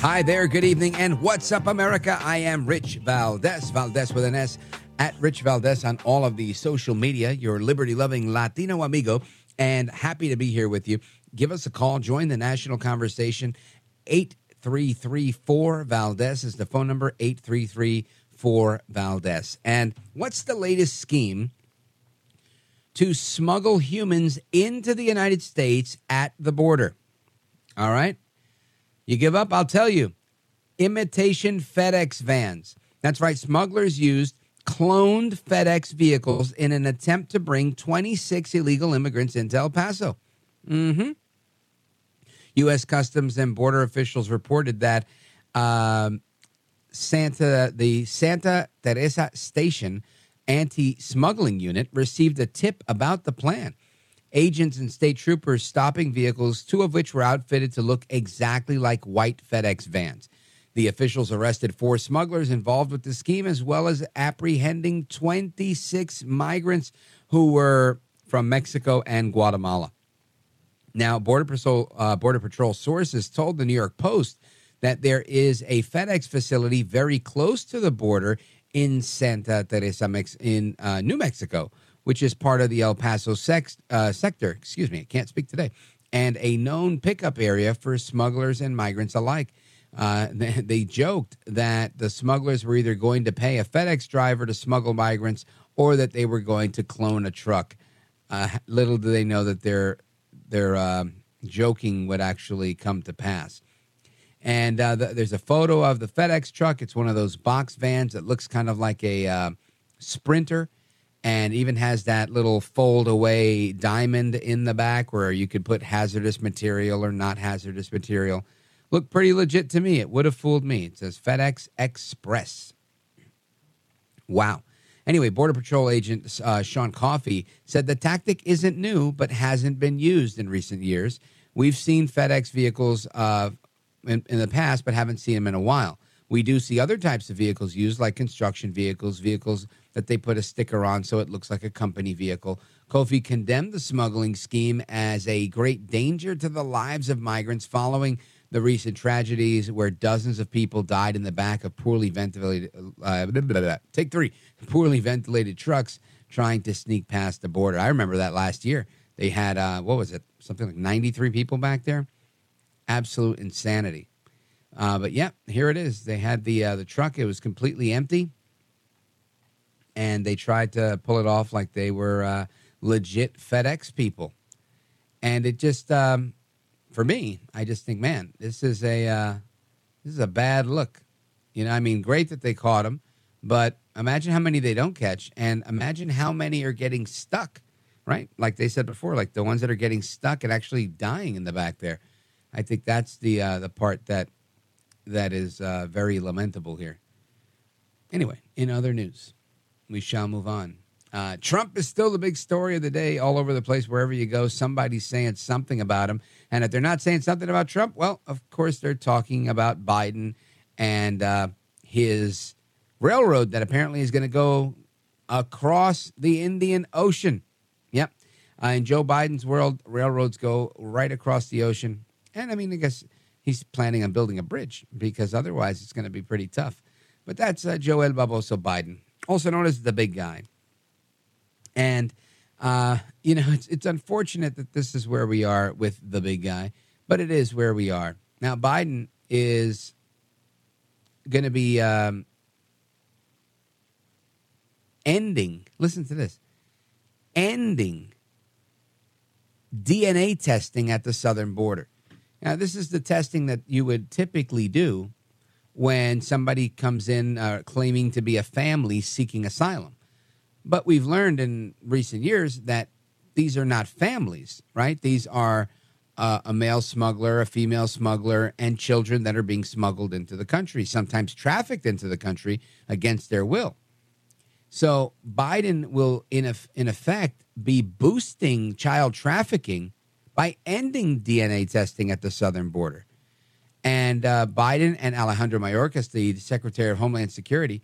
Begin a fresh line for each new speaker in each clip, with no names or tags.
Hi there, good evening, and what's up, America? I am Rich Valdez, Valdez with an S, at Rich Valdez on all of the social media, your liberty loving Latino amigo, and happy to be here with you. Give us a call, join the national conversation. 8334 Valdez is the phone number, 8334 Valdez. And what's the latest scheme to smuggle humans into the United States at the border? All right. You give up? I'll tell you. Imitation FedEx vans. That's right. Smugglers used cloned FedEx vehicles in an attempt to bring 26 illegal immigrants into El Paso. Mm-hmm. U.S. Customs and Border officials reported that um, Santa, the Santa Teresa Station anti-smuggling unit received a tip about the plan agents and state troopers stopping vehicles, two of which were outfitted to look exactly like white FedEx vans. The officials arrested four smugglers involved with the scheme, as well as apprehending 26 migrants who were from Mexico and Guatemala. Now, Border Patrol, uh, Border Patrol sources told the New York Post that there is a FedEx facility very close to the border in Santa Teresa, Mex- in uh, New Mexico, which is part of the El Paso sex, uh, sector. Excuse me, I can't speak today. And a known pickup area for smugglers and migrants alike. Uh, they, they, joked that the smugglers were either going to pay a FedEx driver to smuggle migrants or that they were going to clone a truck. Uh, little do they know that their their uh, joking would actually come to pass. And uh, the, there's a photo of the FedEx truck. It's one of those box vans that looks kind of like a uh, Sprinter and even has that little fold away diamond in the back where you could put hazardous material or not hazardous material. Looked pretty legit to me. It would have fooled me. It says FedEx Express. Wow. Anyway, Border Patrol agent uh, Sean Coffey said the tactic isn't new, but hasn't been used in recent years. We've seen FedEx vehicles uh, in, in the past, but haven't seen them in a while. We do see other types of vehicles used, like construction vehicles, vehicles that they put a sticker on so it looks like a company vehicle. Coffey condemned the smuggling scheme as a great danger to the lives of migrants following the recent tragedies where dozens of people died in the back of poorly ventilated uh, blah, blah, blah, take three poorly ventilated trucks trying to sneak past the border. I remember that last year. They had uh, what was it? Something like 93 people back there. Absolute insanity. Uh, but yeah, here it is. They had the uh, the truck. It was completely empty, and they tried to pull it off like they were uh, legit FedEx people. And it just, um, for me, I just think, man, this is a uh, this is a bad look. You know, I mean, great that they caught him, but imagine how many they don't catch, and imagine how many are getting stuck. Right, like they said before, like the ones that are getting stuck and actually dying in the back there. I think that's the uh, the part that that is uh, very lamentable here. Anyway, in other news, we shall move on. Uh, Trump is still the big story of the day all over the place. Wherever you go, somebody's saying something about him. And if they're not saying something about Trump, well, of course, they're talking about Biden and uh, his railroad that apparently is going to go across the Indian Ocean. Yep. Uh, in Joe Biden's world, railroads go right across the ocean. And I mean, I guess he's planning on building a bridge because otherwise it's going to be pretty tough. But that's uh, Joel Barboso Biden, also known as the big guy. And, uh, you know, it's, it's unfortunate that this is where we are with the big guy, but it is where we are. Now, Biden is going to be um, ending, listen to this, ending DNA testing at the southern border. Now, this is the testing that you would typically do when somebody comes in uh, claiming to be a family seeking asylum. But we've learned in recent years that these are not families, right? These are uh, a male smuggler, a female smuggler, and children that are being smuggled into the country, sometimes trafficked into the country against their will. So Biden will, in, in effect, be boosting child trafficking by ending DNA testing at the southern border. And uh, Biden and Alejandro Mayorkas, the Secretary of Homeland Security,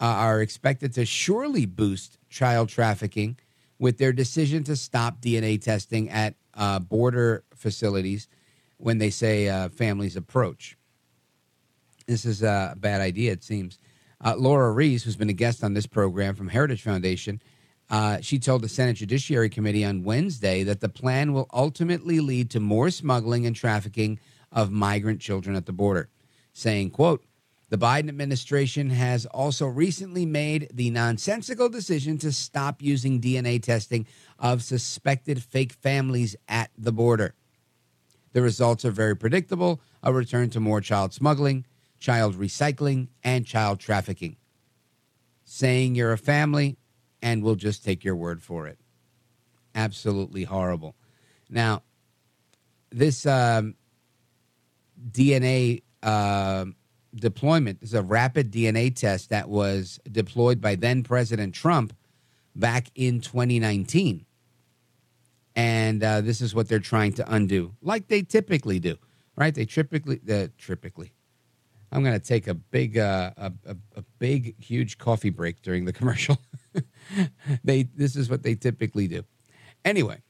uh, are expected to surely boost child trafficking with their decision to stop DNA testing at uh, border facilities when they say uh, families approach. This is a bad idea, it seems. Uh, Lora Ries, who's been a guest on this program from Heritage Foundation, uh, she told the Senate Judiciary Committee on Wednesday that the plan will ultimately lead to more smuggling and trafficking of migrant children at the border, saying, quote, the Biden administration has also recently made the nonsensical decision to stop using DNA testing of suspected fake families at the border. The results are very predictable a return to more child smuggling, child recycling, and child trafficking. Saying you're a family, and we'll just take your word for it. Absolutely horrible. Now, this um, DNA. Uh, deployment. This is a rapid DNA test that was deployed by then President Trump back in 2019. And uh, this is what they're trying to undo, like they typically do, right? They typically, uh, typically. I'm going to take a big, uh, a, a, a, big, huge coffee break during the commercial. they, this is what they typically do. Anyway,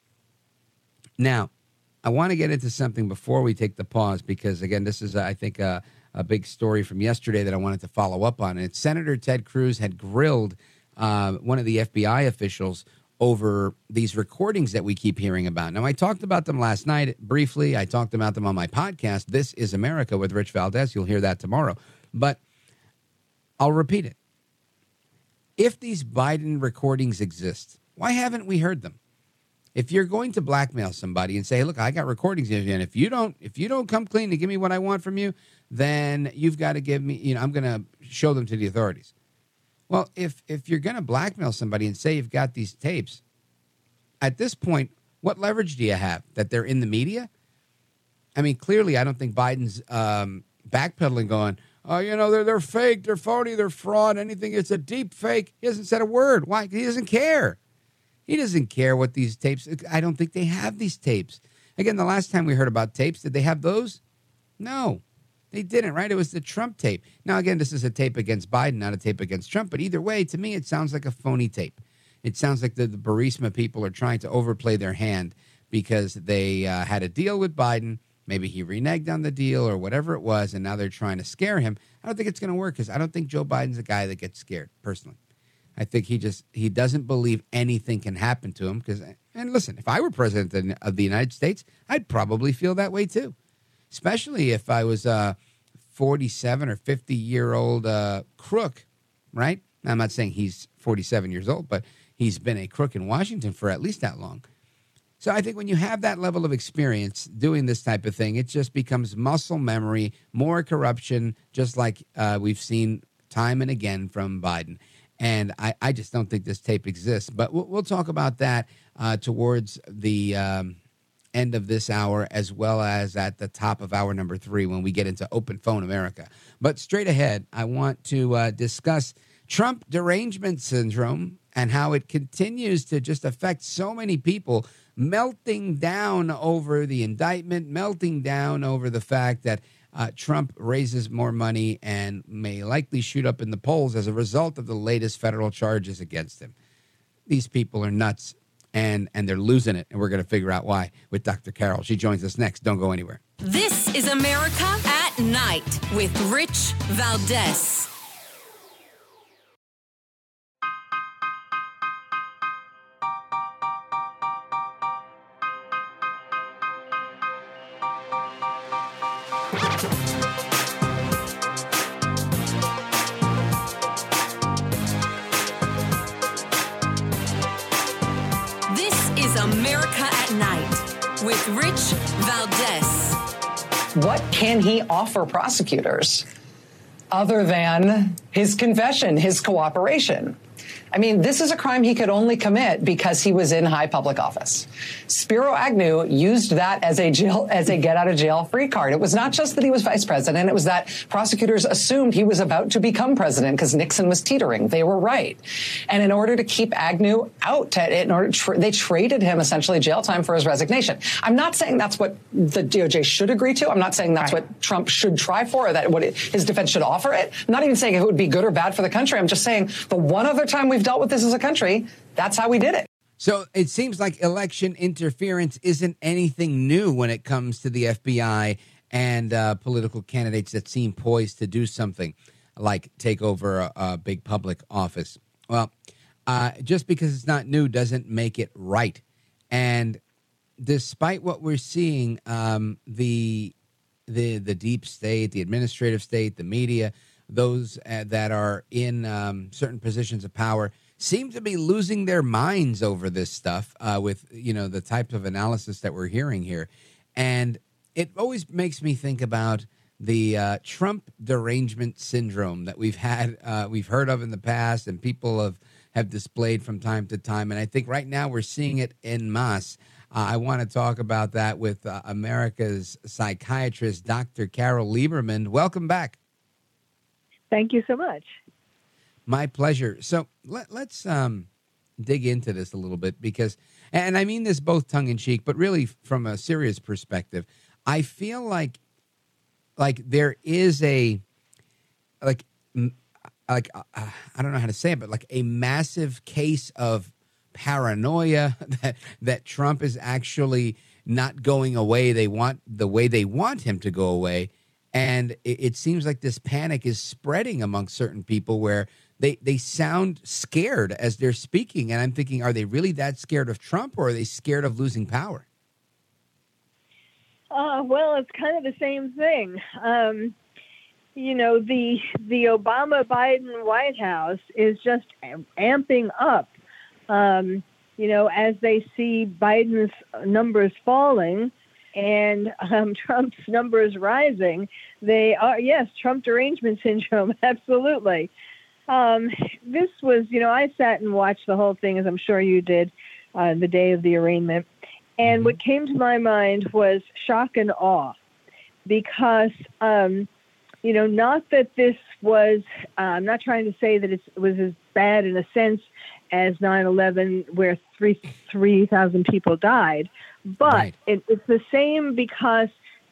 now I want to get into something before we take the pause because again, this is, I think, uh, a big story from yesterday that I wanted to follow up on. And Senator Ted Cruz had grilled uh, one of the FBI officials over these recordings that we keep hearing about. Now, I talked about them last night briefly. I talked about them on my podcast, This is America with Rich Valdez. You'll hear that tomorrow. But I'll repeat it. If these Biden recordings exist, why haven't we heard them? If you're going to blackmail somebody and say, "Look, I got recordings of you, and if you don't, if you don't come clean to give me what I want from you, then you've got to give me, you know, I'm going to show them to the authorities. Well, if if you're going to blackmail somebody and say you've got these tapes, at this point, what leverage do you have that they're in the media? I mean, clearly, I don't think Biden's um, backpedaling, going, "Oh, you know, they're they're fake, they're phony, they're fraud, anything. It's a deep fake." He hasn't said a word. Why? He doesn't care. He doesn't care what these tapes. I don't think they have these tapes. Again, the last time we heard about tapes, did they have those? No. They didn't, right? It was the Trump tape. Now, again, this is a tape against Biden, not a tape against Trump. But either way, to me, it sounds like a phony tape. It sounds like the, the Burisma people are trying to overplay their hand because they uh, had a deal with Biden. Maybe he reneged on the deal or whatever it was, and now they're trying to scare him. I don't think it's going to work because I don't think Joe Biden's a guy that gets scared, personally. I think he just he doesn't believe anything can happen to him because and listen, if I were president of the United States, I'd probably feel that way too. Especially if I was a 47 or 50 year old uh, crook, right? I'm not saying he's 47 years old, but he's been a crook in Washington for at least that long. So I think when you have that level of experience doing this type of thing, it just becomes muscle memory, more corruption, just like uh, we've seen time and again from Biden. And I, I just don't think this tape exists. But we'll, we'll talk about that uh, towards the um, end of this hour, as well as at the top of hour number three when we get into Open Phone America. But straight ahead, I want to uh, discuss Trump derangement syndrome and how it continues to just affect so many people, melting down over the indictment, melting down over the fact that uh, Trump raises more money and may likely shoot up in the polls as a result of the latest federal charges against him. These people are nuts and and they're losing it and we're going to figure out why with Dr. Carole. She joins us next. Don't go anywhere.
This is America at Night with Rich Valdez. Rich Valdez.
What can he offer prosecutors other than his confession, his cooperation? I mean, this is a crime he could only commit because he was in high public office. Spiro Agnew used that as a jail, as a get out of jail free card. It was not just that he was vice president. It was that prosecutors assumed he was about to become president because Nixon was teetering. They were right. And in order to keep Agnew out, in order they traded him essentially jail time for his resignation. I'm not saying that's what the DOJ should agree to. I'm not saying that's right. what Trump should try for or that what it, his defense should offer it. I'm not even saying it would be good or bad for the country. I'm just saying the one other time we've dealt with this as a country, that's how we did it.
So it seems like election interference isn't anything new when it comes to the FBI and uh, political candidates that seem poised to do something like take over a, a big public office. Well, uh, just because it's not new doesn't make it right. And despite what we're seeing, um, the the the deep state, the administrative state, the media, those uh, that are in um, certain positions of power seem to be losing their minds over this stuff uh, with you know the types of analysis that we're hearing here and it always makes me think about the uh, Trump derangement syndrome that we've had, uh, we've heard of in the past, and people have have displayed from time to time. And I think right now we're seeing it in mass. Uh, I want to talk about that with uh, America's psychiatrist, Dr. Carole Lieberman. Welcome back.
Thank you so much.
My pleasure. So let, us um, dig into this a little bit because, and I mean this both tongue in cheek, but really from a serious perspective. I feel like, like there is a, like, like uh, I don't know how to say it, but like a massive case of paranoia that that Trump is actually not going away. They want the way they want him to go away, and it, it seems like this panic is spreading among certain people where they they sound scared as they're speaking. And i'm thinking are they really that scared of trump or are they scared of losing power?
Uh, well it's kind of the same thing. Um, you know the the obama biden white house is just amping up um, you know as they see biden's numbers falling and um, Trump's numbers rising, they are, yes, Trump derangement syndrome, absolutely. Um, this was, you know, I sat and watched the whole thing, as I'm sure you did, uh, the day of the arraignment. And what came to my mind was shock and awe because, um, you know, not that this was, uh, I'm not trying to say that it was as bad in a sense as 9 11, where 3,000 people died, but right. it, it's the same because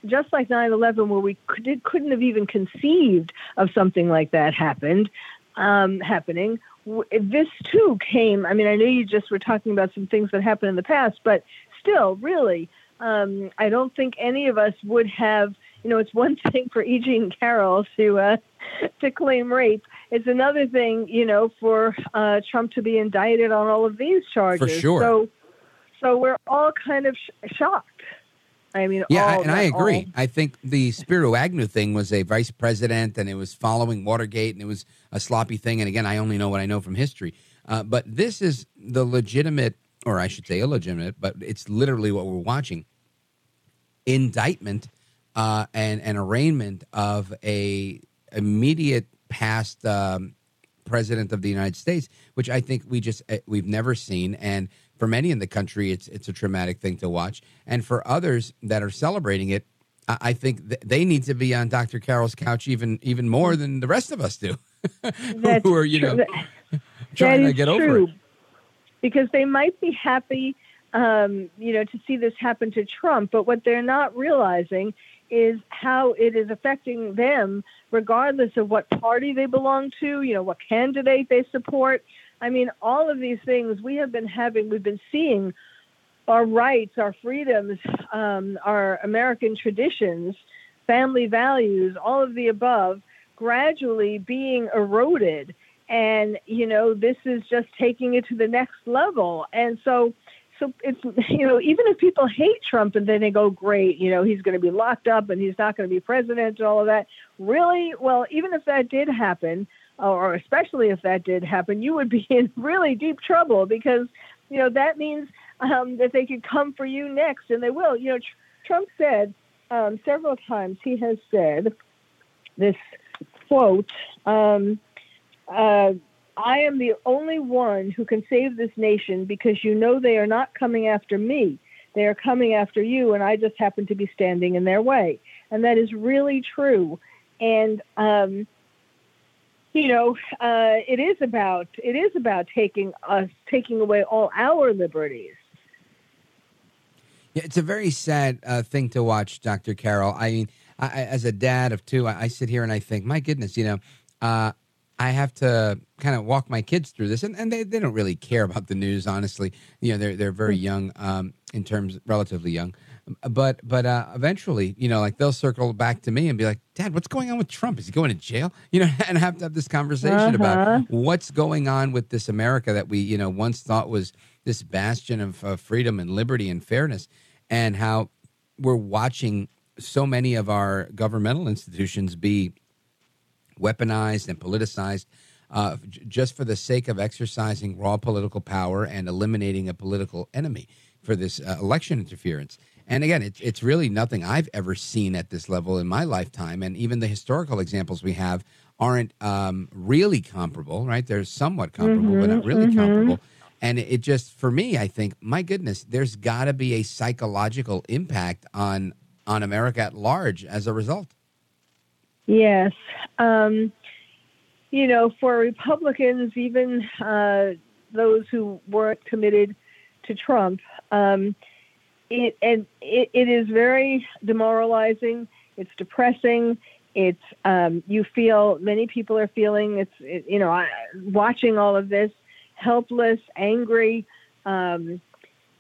just like 9/11, where we could, couldn't have even conceived of something like that happened, um, happening. This too came. I mean, I know you just were talking about some things that happened in the past, but still, really, um, I don't think any of us would have. You know, it's one thing for E. Jean Carroll to uh, to claim rape. It's another thing, you know, for uh, Trump to be indicted on all of these charges.
For sure.
So so we're all kind of sh- shocked. I mean,
yeah,
all,
and I agree.
All...
I think the Spiro Agnew thing was a vice president, and it was following Watergate, and it was a sloppy thing. And again, I only know what I know from history. Uh, but this is the legitimate, or I should say illegitimate, but it's literally what we're watching: indictment uh, and an arraignment of a immediate past um, president of the United States, which I think we just uh, we've never seen, and for many in the country, it's it's a traumatic thing to watch, and for others that are celebrating it, I, I think th- they need to be on Dr. Carole's couch even even more than the rest of us do, who are you know
that,
trying
that
to get
true.
over it.
Because they might be happy, um, you know, to see this happen to Trump, but what they're not realizing is how it is affecting them, regardless of what party they belong to, you know, what candidate they support. I mean, all of these things we have been having, we've been seeing our rights, our freedoms, um, our American traditions, family values, all of the above, gradually being eroded. And, you know, this is just taking it to the next level. And so, so it's, you know, even if people hate Trump and then they go, great, you know, he's going to be locked up and he's not going to be president and all of that. Really? Well, even if that did happen, or especially if that did happen, you would be in really deep trouble because, you know, that means um, that they could come for you next, and they will. You know, tr- Trump said um, several times, he has said this quote, um, uh, I am the only one who can save this nation because you know they are not coming after me. They are coming after you, and I just happen to be standing in their way. And that is really true. And, um, you know, uh, it is about it is about taking us taking away all our liberties.
Yeah, it's a very sad uh, thing to watch, Dr. Carole. I mean, I, as a dad of two, I, I, sit here and I think, my goodness, you know, uh, I have to kind of walk my kids through this, and, and they, they don't really care about the news, honestly. You know, they're they're very young um, in terms, relatively young, but but uh, eventually, you know, like they'll circle back to me and be like, "Dad, what's going on with Trump? Is he going to jail?" You know, and I have to have this conversation uh-huh. about what's going on with this America that we, you know, once thought was this bastion of uh, freedom and liberty and fairness, and how we're watching so many of our governmental institutions be weaponized and politicized uh, j- just for the sake of exercising raw political power and eliminating a political enemy for this uh, election interference. And again, it, it's really nothing I've ever seen at this level in my lifetime. And even the historical examples we have aren't um, really comparable, right? They're somewhat comparable, mm-hmm, but not really mm-hmm. comparable. And it just, for me, I think, my goodness, there's got to be a psychological impact on on America at large as a result.
Yes. Um, you know, for Republicans, even uh, those who weren't committed to Trump, um, it, and it, it is very demoralizing. It's depressing. It's um, you feel many people are feeling it's it, you know watching all of this helpless, angry. Um,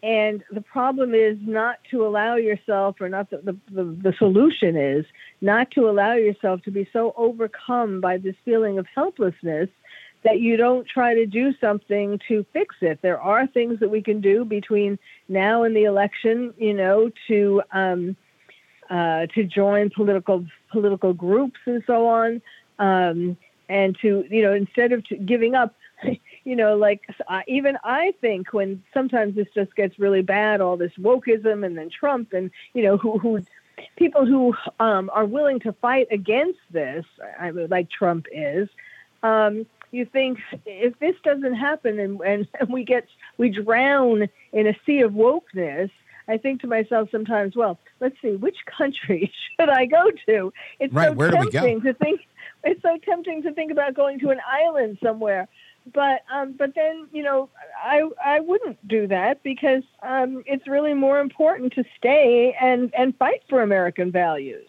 and the problem is not to allow yourself, or not the, the, the, the, solution is not to allow yourself to be so overcome by this feeling of helplessness that you don't try to do something to fix it. There are things that we can do between now and the election, you know, to um, uh, to join political political groups and so on, um, and to you know instead of giving up you know, like uh, even I think when sometimes this just gets really bad, all this wokeism and then Trump and you know who who people who um, are willing to fight against this, I like Trump is. Um, you think if this doesn't happen and, and we get we drown in a sea of wokeness, I think to myself sometimes, well, let's see, which country should I go to? It's
right,
so
where
tempting
to
think. It's so tempting to think about going to an island somewhere but um, but then you know I I wouldn't do that because um, it's really more important to stay and and fight for American values.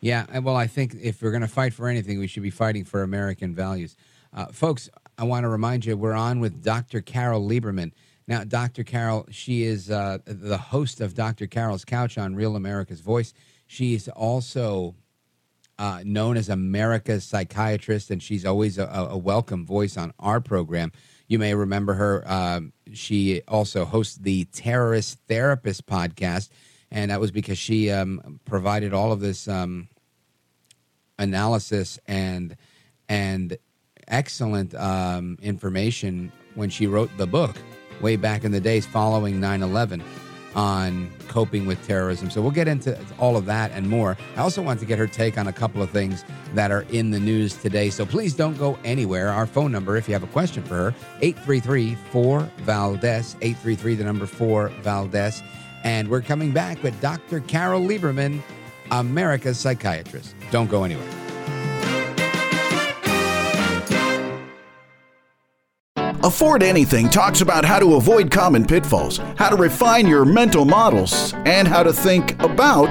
Yeah, well, I think if we're going to fight for anything, we should be fighting for American values, uh, folks. I want to remind you we're on with Dr. Carole Lieberman. Now, Dr. Carole, she is uh, the host of Dr. Carole's Couch on Real America's Voice. She is also uh, known as America's psychiatrist, and she's always a, a, welcome voice on our program. You may remember her. Um, she also hosts the Terrorist Therapist podcast, and that was because she um, provided all of this um, analysis and and excellent um, information when she wrote the book way back in the days following 9 11 on coping with terrorism. So we'll get into all of that and more. I also want to get her take on a couple of things that are in the news today. So please don't go anywhere. Our phone number, if you have a question for her, 833 4 Valdez, 833 the number 4 Valdez. And we're coming back with Dr. Carole Lieberman, America's psychiatrist. Don't go anywhere.
Afford Anything talks about how to avoid common pitfalls, how to refine your mental models, and how to think about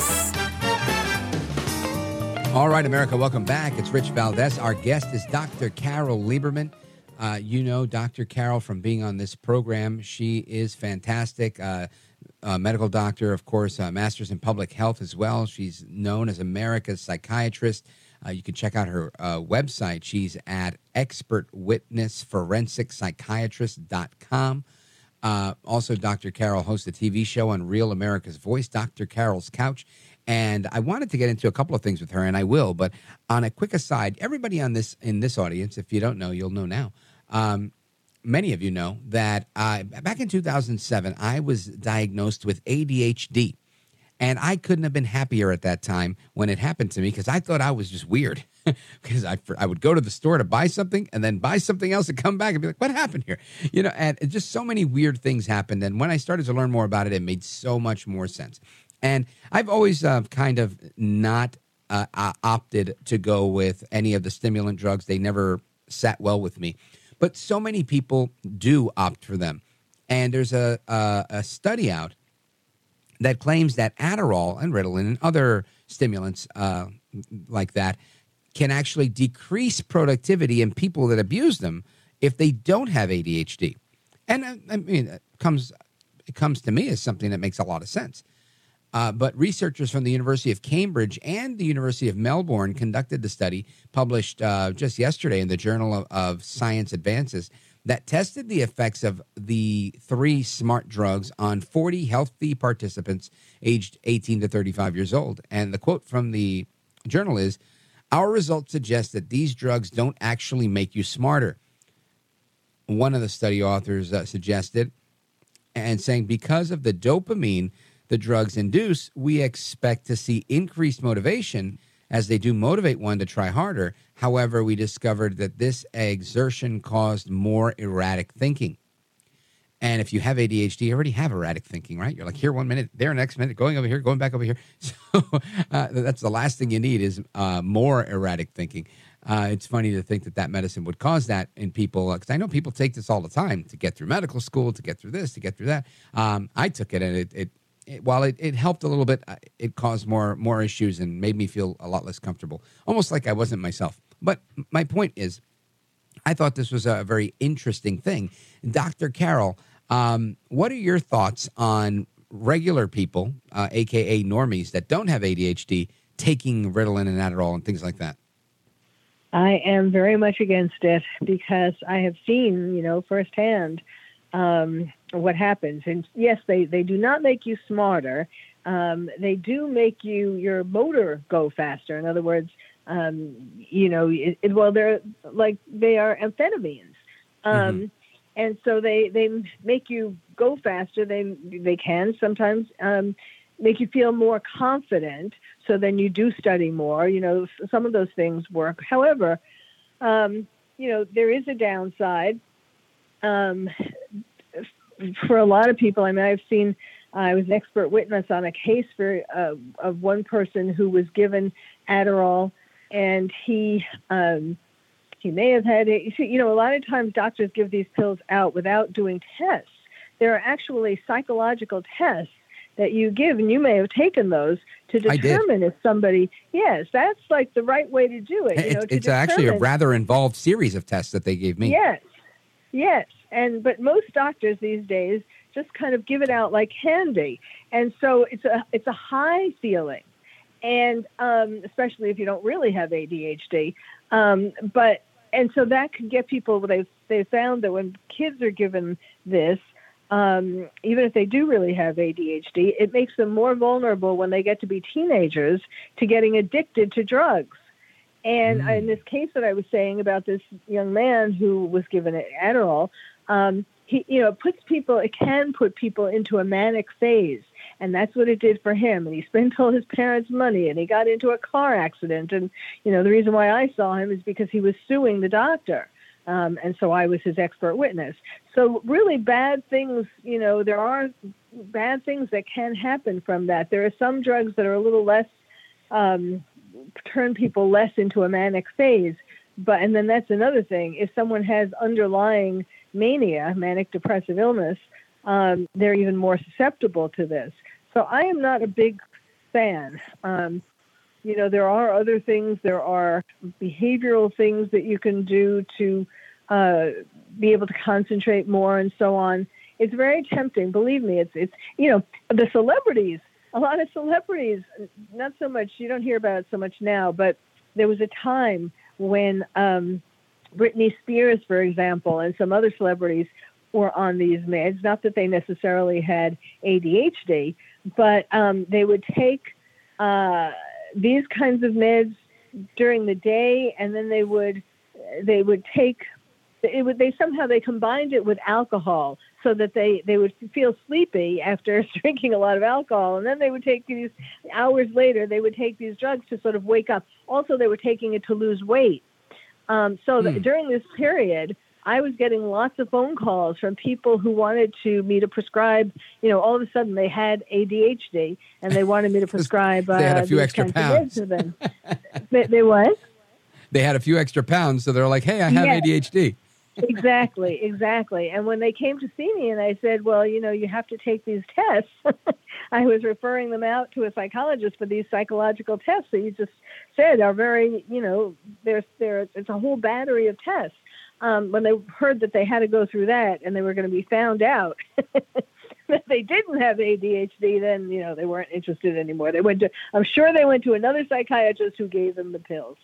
Valdez.
All right, America, welcome back. It's Rich Valdez. Our guest is Dr. Carole Lieberman. Uh, you know Dr. Carole from being on this program. She is fantastic. Uh, medical doctor, of course, master's in public health as well. She's known as America's psychiatrist. Uh, you can check out her uh, website. She's at expertwitnessforensic Uh, also, Dr. Carole hosts a TV show on Real America's Voice, Dr. Carole's Couch. And I wanted to get into a couple of things with her, and I will. But on a quick aside, everybody on this in this audience, if you don't know, you'll know now. Um, many of you know that back in 2007, I was diagnosed with ADHD. And I couldn't have been happier at that time when it happened to me because I thought I was just weird. because I, I would go to the store to buy something and then buy something else and come back and be like, what happened here? You know, and just so many weird things happened. And when I started to learn more about it, it made so much more sense. And I've always uh, kind of not uh, opted to go with any of the stimulant drugs. They never sat well with me. But so many people do opt for them. And there's a, a, a study out that claims that Adderall and Ritalin and other stimulants uh, like that can actually decrease productivity in people that abuse them if they don't have ADHD. And uh, I mean, it comes it comes to me as something that makes a lot of sense. Uh, but researchers from the University of Cambridge and the University of Melbourne conducted the study, published uh, just yesterday in the Journal of, of Science Advances, that tested the effects of the three smart drugs on 40 healthy participants aged 18 to 35 years old. And the quote from the journal is Our results suggest that these drugs don't actually make you smarter. One of the study authors uh, suggested, and saying, because of the dopamine the drugs induce, we expect to see increased motivation as they do motivate one to try harder. However, we discovered that this exertion caused more erratic thinking. And if you have ADHD, you already have erratic thinking, right? You're like here one minute, there next minute, going over here, going back over here. So uh, that's the last thing you need is uh, more erratic thinking. Uh, it's funny to think that that medicine would cause that in people because uh, I know people take this all the time to get through medical school, to get through this, to get through that. Um, I took it and it, it it, while it, it helped a little bit, it caused more more issues and made me feel a lot less comfortable, almost like I wasn't myself. But my point is, I thought this was a very interesting thing. Dr. Carole, um, what are your thoughts on regular people, uh, aka normies, that don't have ADHD, taking Ritalin and Adderall and things like that?
I am very much against it because I have seen, you know, firsthand um, what happens. And yes, they, they do not make you smarter. Um, they do make you your motor go faster. In other words, um, you know, it, it, well, they're like they are amphetamines, um, mm-hmm. and so they they make you go faster. They they can sometimes um, make you feel more confident. So then you do study more. You know, some of those things work. However, um, you know, there is a downside um, for a lot of people, I mean, I've seen, I was an expert witness on a case for uh, of one person who was given Adderall, and he um, he may have had it. You know, a lot of times doctors give these pills out without doing tests. There are actually psychological tests that you give, and you may have taken those to determine if somebody. Yes, that's like the right way to do it. You know,
it's, it's actually a rather involved series of tests that they gave me.
Yes, yes, and but most doctors these days just kind of give it out like candy, and so it's a it's a high feeling, and um, especially if you don't really have ADHD. Um, but and so that can get people. They they found that when kids are given this, um, even if they do really have ADHD, it makes them more vulnerable when they get to be teenagers to getting addicted to drugs. And mm. in this case that I was saying about this young man who was given Adderall, um, he, you know, it puts people, it can put people into a manic phase. And that's what it did for him. And he spent all his parents' money and he got into a car accident. And, you know, the reason why I saw him is because he was suing the doctor. Um, and so I was his expert witness. So, really bad things, you know, there are bad things that can happen from that. There are some drugs that are a little less, um, turn people less into a manic phase. But, and then that's another thing. If someone has underlying mania, manic depressive illness, um, they're even more susceptible to this. So I am not a big fan. Um, you know, there are other things. There are behavioral things that you can do to uh, be able to concentrate more and so on. It's very tempting. Believe me, it's it's you know the celebrities. A lot of celebrities, not so much. You don't hear about it so much now, but there was a time when um, Britney Spears, for example, and some other celebrities were on these meds. Not that they necessarily had ADHD, but um, they would take uh, these kinds of meds during the day, and then they would they would take would they somehow they combined it with alcohol so that they they would feel sleepy after drinking a lot of alcohol and then they would take these hours later they would take these drugs to sort of wake up also they were taking it to lose weight um, so hmm. during this period I was getting lots of phone calls from people who wanted to me to prescribe. You know, all of a sudden they had ADHD and they wanted me to prescribe.
they had a uh, few extra pounds.
To them. they, they what?
They had a few extra pounds, so they're like, "Hey, I have yes. ADHD."
Exactly, exactly. And when they came to see me, and I said, "Well, you know, you have to take these tests," I was referring them out to a psychologist for these psychological tests that you just said are very, you know, there's there it's a whole battery of tests um, when they heard that they had to go through that and they were going to be found out that they didn't have ADHD, then you know they weren't interested anymore. They went to, I'm sure they went to another psychiatrist who gave them the pills.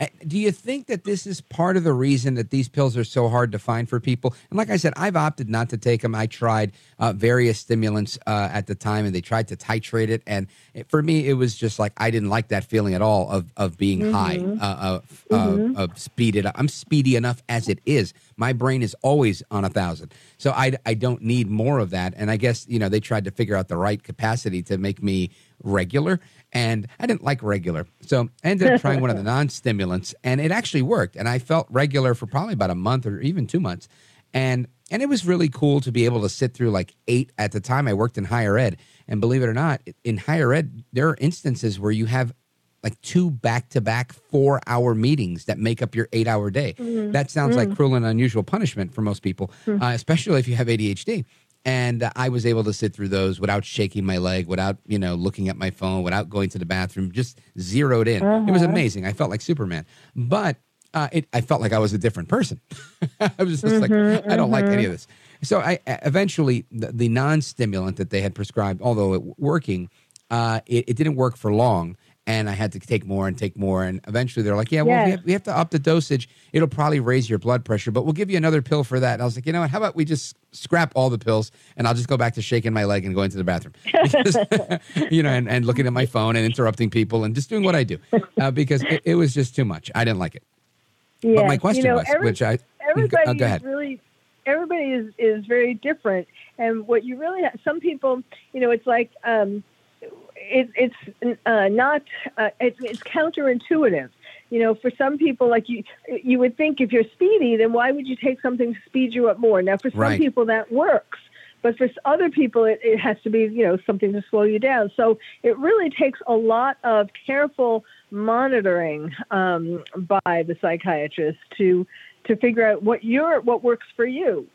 Uh, do you think that this is part of the reason that these pills are so hard to find for people? And like I said, I've opted not to take them. I tried uh, various stimulants uh, at the time, and they tried to titrate it. And it, for me, it was just like I didn't like that feeling at all of of being mm-hmm. high, uh, of, mm-hmm. of speeded. Up. I'm speedy enough as it is. My brain is always on a thousand, so I I don't need more of that. And I guess you know they tried to figure out the right capacity to make me regular and I didn't like regular. So I ended up trying one of the non stimulants, and it actually worked. And I felt regular for probably about a month or even two months. And and it was really cool to be able to sit through like eight at the time I worked in higher ed. And believe it or not, in higher ed, there are instances where you have like two back to back four hour meetings that make up your eight hour day. Mm-hmm. That sounds mm-hmm. like cruel and unusual punishment for most people, mm-hmm. uh, especially if you have ADHD and I was able to sit through those without shaking my leg, without you know looking at my phone, without going to the bathroom, just zeroed in. Uh-huh. It was uh-huh. amazing. I felt like Superman, but uh, it, I felt like I was a different person. I was just mm-hmm, like, I don't like any of mm-hmm. this. So I eventually the, the non-stimulant that they had prescribed, although it working, uh, it, it didn't work for long and I had to take more and take more. And eventually they're like, yeah, well, we, have, we, have, to up the dosage. It'll probably raise your blood pressure, but we'll give you another pill for that. And I was like, you know what? How about we just scrap all the pills and I'll just go back to shaking my leg and going to the bathroom, because, you know, and, and looking at my phone and interrupting people and just doing what I do uh, because it, it, was just too much. I didn't like it.
Yeah.
But my question
you know,
was,
every,
which I,
everybody
uh, go ahead.
is really, everybody is, is very different. And what you really some people, you know, it's like, um, it, it's uh, not uh, it's, it's counterintuitive. You know, for some people, like you, you would think if you're speedy, then why would you take something to speed you up more? Now, for some
right.
people, that works, but for other people, it, it has to be you know something to slow you down. So it really takes a lot of careful monitoring um, by the psychiatrist to to figure out what your what works for you.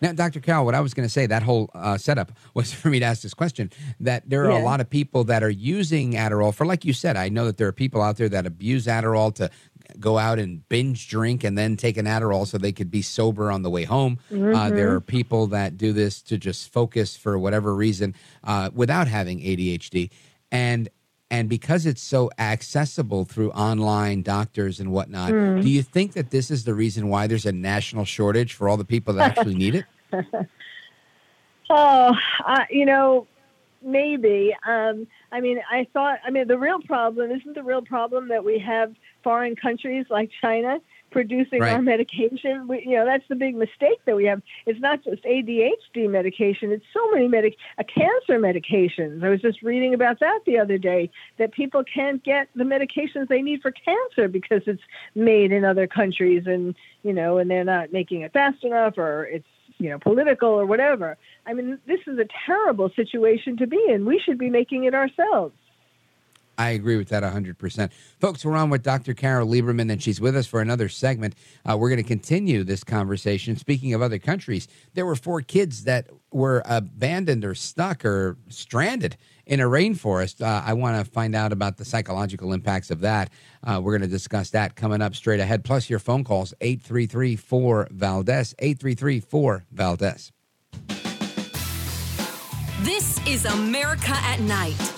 Now, Dr. Cal, what I was going to say, that whole uh, setup was for me to ask this question that there are yeah. a lot of people that are using Adderall for, like you said, I know that there are people out there that abuse Adderall to go out and binge drink and then take an Adderall so they could be sober on the way home. Mm-hmm. Uh, there are people that do this to just focus for whatever reason uh, without having ADHD. And and because it's so accessible through online doctors and whatnot, mm. do you think that this is the reason why there's a national shortage for all the people that actually need it?
oh, uh, you know, maybe. Um, I mean, I thought, I mean, the real problem isn't the real problem that we have foreign countries like China producing right. our medication. We, you know, that's the big mistake that we have. It's not just ADHD medication; it's so many medic, uh, cancer medications. I was just reading about that the other day. That people can't get the medications they need for cancer because it's made in other countries, and you know, and they're not making it fast enough, or it's you know political or whatever. I mean, this is a terrible situation to be in. We should be making it ourselves.
I agree with that 100%. Folks, we're on with Dr. Carole Lieberman, and she's with us for another segment. Uh, we're going to continue this conversation. Speaking of other countries, there were four kids that were abandoned or stuck or stranded in a rainforest. Uh, I want to find out about the psychological impacts of that. Uh, we're going to discuss that coming up straight ahead. Plus, your phone calls 833 4 Valdez, 833 4 Valdez.
This is America at Night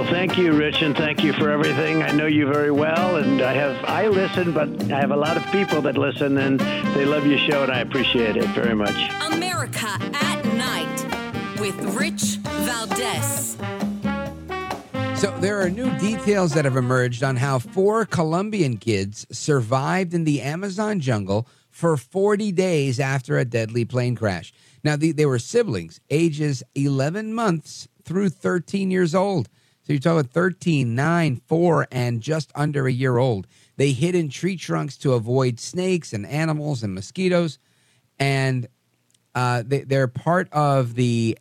Well, thank you, Rich, and thank you for everything. I know you very well, and I have I listen, but I have a lot of people that listen, and they love your show, and I appreciate it very much.
America at Night with Rich Valdes.
So there are new details that have emerged on how four Colombian kids survived in the Amazon jungle for 40 days after a deadly plane crash. Now, the, they were siblings, ages 11 months through 13 years old. So you're talking 13, 9, 4, and just under a year old. They hid in tree trunks to avoid snakes and animals and mosquitoes. And uh, they, they're part of the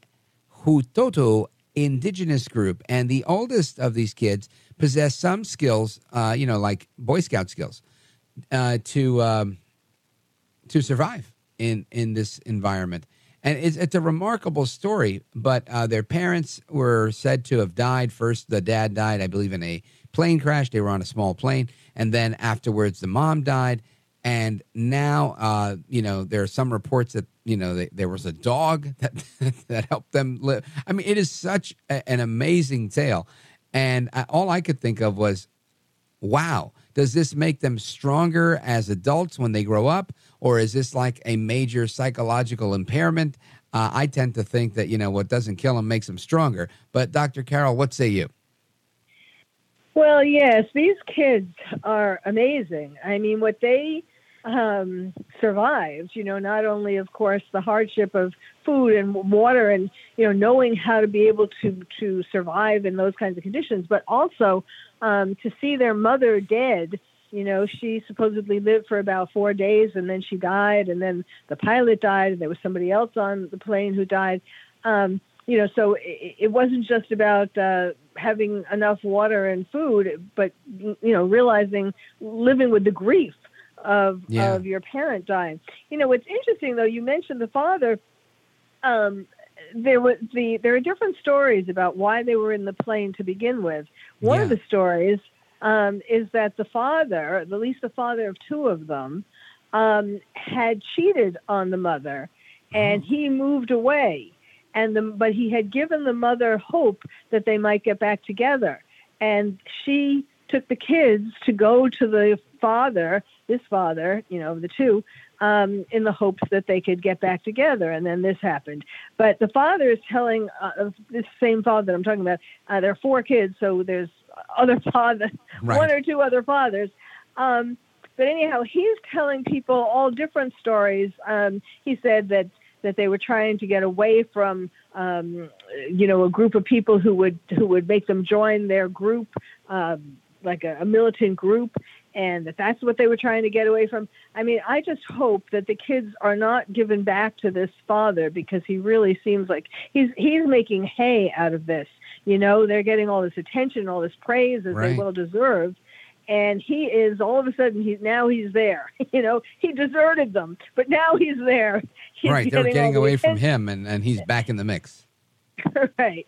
Huitoto indigenous group. And the oldest of these kids possess some skills, uh, you know, like Boy Scout skills, uh, to um, to survive in in this environment. And it's, it's a remarkable story. But uh, their parents were said to have died. First, the dad died, I believe, in a plane crash. They were on a small plane, and then afterwards, the mom died. And now, uh, you know, there are some reports that you know they, there was a dog that that helped them live. I mean, it is such a, an amazing tale, and I, all I could think of was, wow, does this make them stronger as adults when they grow up, or is this like a major psychological impairment? Uh, I tend to think that you know what doesn't kill them makes them stronger. But Dr. Carole, what say you?
Well, yes, these kids are amazing. I mean, what they um, survived, you know, not only, of course, the hardship of food and water and, you know, knowing how to be able to, to survive in those kinds of conditions, but also um, to see their mother dead. You know, she supposedly lived for about four days and then she died, and then the pilot died, and there was somebody else on the plane who died. Um, you know, so it, it wasn't just about uh, having enough water and food, but you know, realizing living with the grief of
Yeah.
of your parent dying. You know, what's interesting though, you mentioned the father. Um, there was the there are different stories about why they were in the plane to begin with. One of the stories um, is that the father, at least the father of two of them, um, had cheated on the mother, and he moved away. And the, but he had given the mother hope that they might get back together, and she took the kids to go to the father, this father, you know, of the two, um, in the hopes that they could get back together. And then this happened. But the father is telling uh, this same father that I'm talking about. Uh, there are four kids, so there's other father,
Right.
one or two other fathers. Um, but anyhow, he's telling people all different stories. Um, he said that that they were trying to get away from, um, you know, a group of people who would who would make them join their group, um, like a, a militant group, and that that's what they were trying to get away from. I mean, I just hope that the kids are not given back to this father because he really seems like he's he's making hay out of this. You know, they're getting all this attention, all this praise as
Right.
they well deserve and he is all of a sudden he's now he's there. You know he deserted them but now he's there. He's
right, they're
all
getting
the
away from him, and, and he's back in the mix.
right.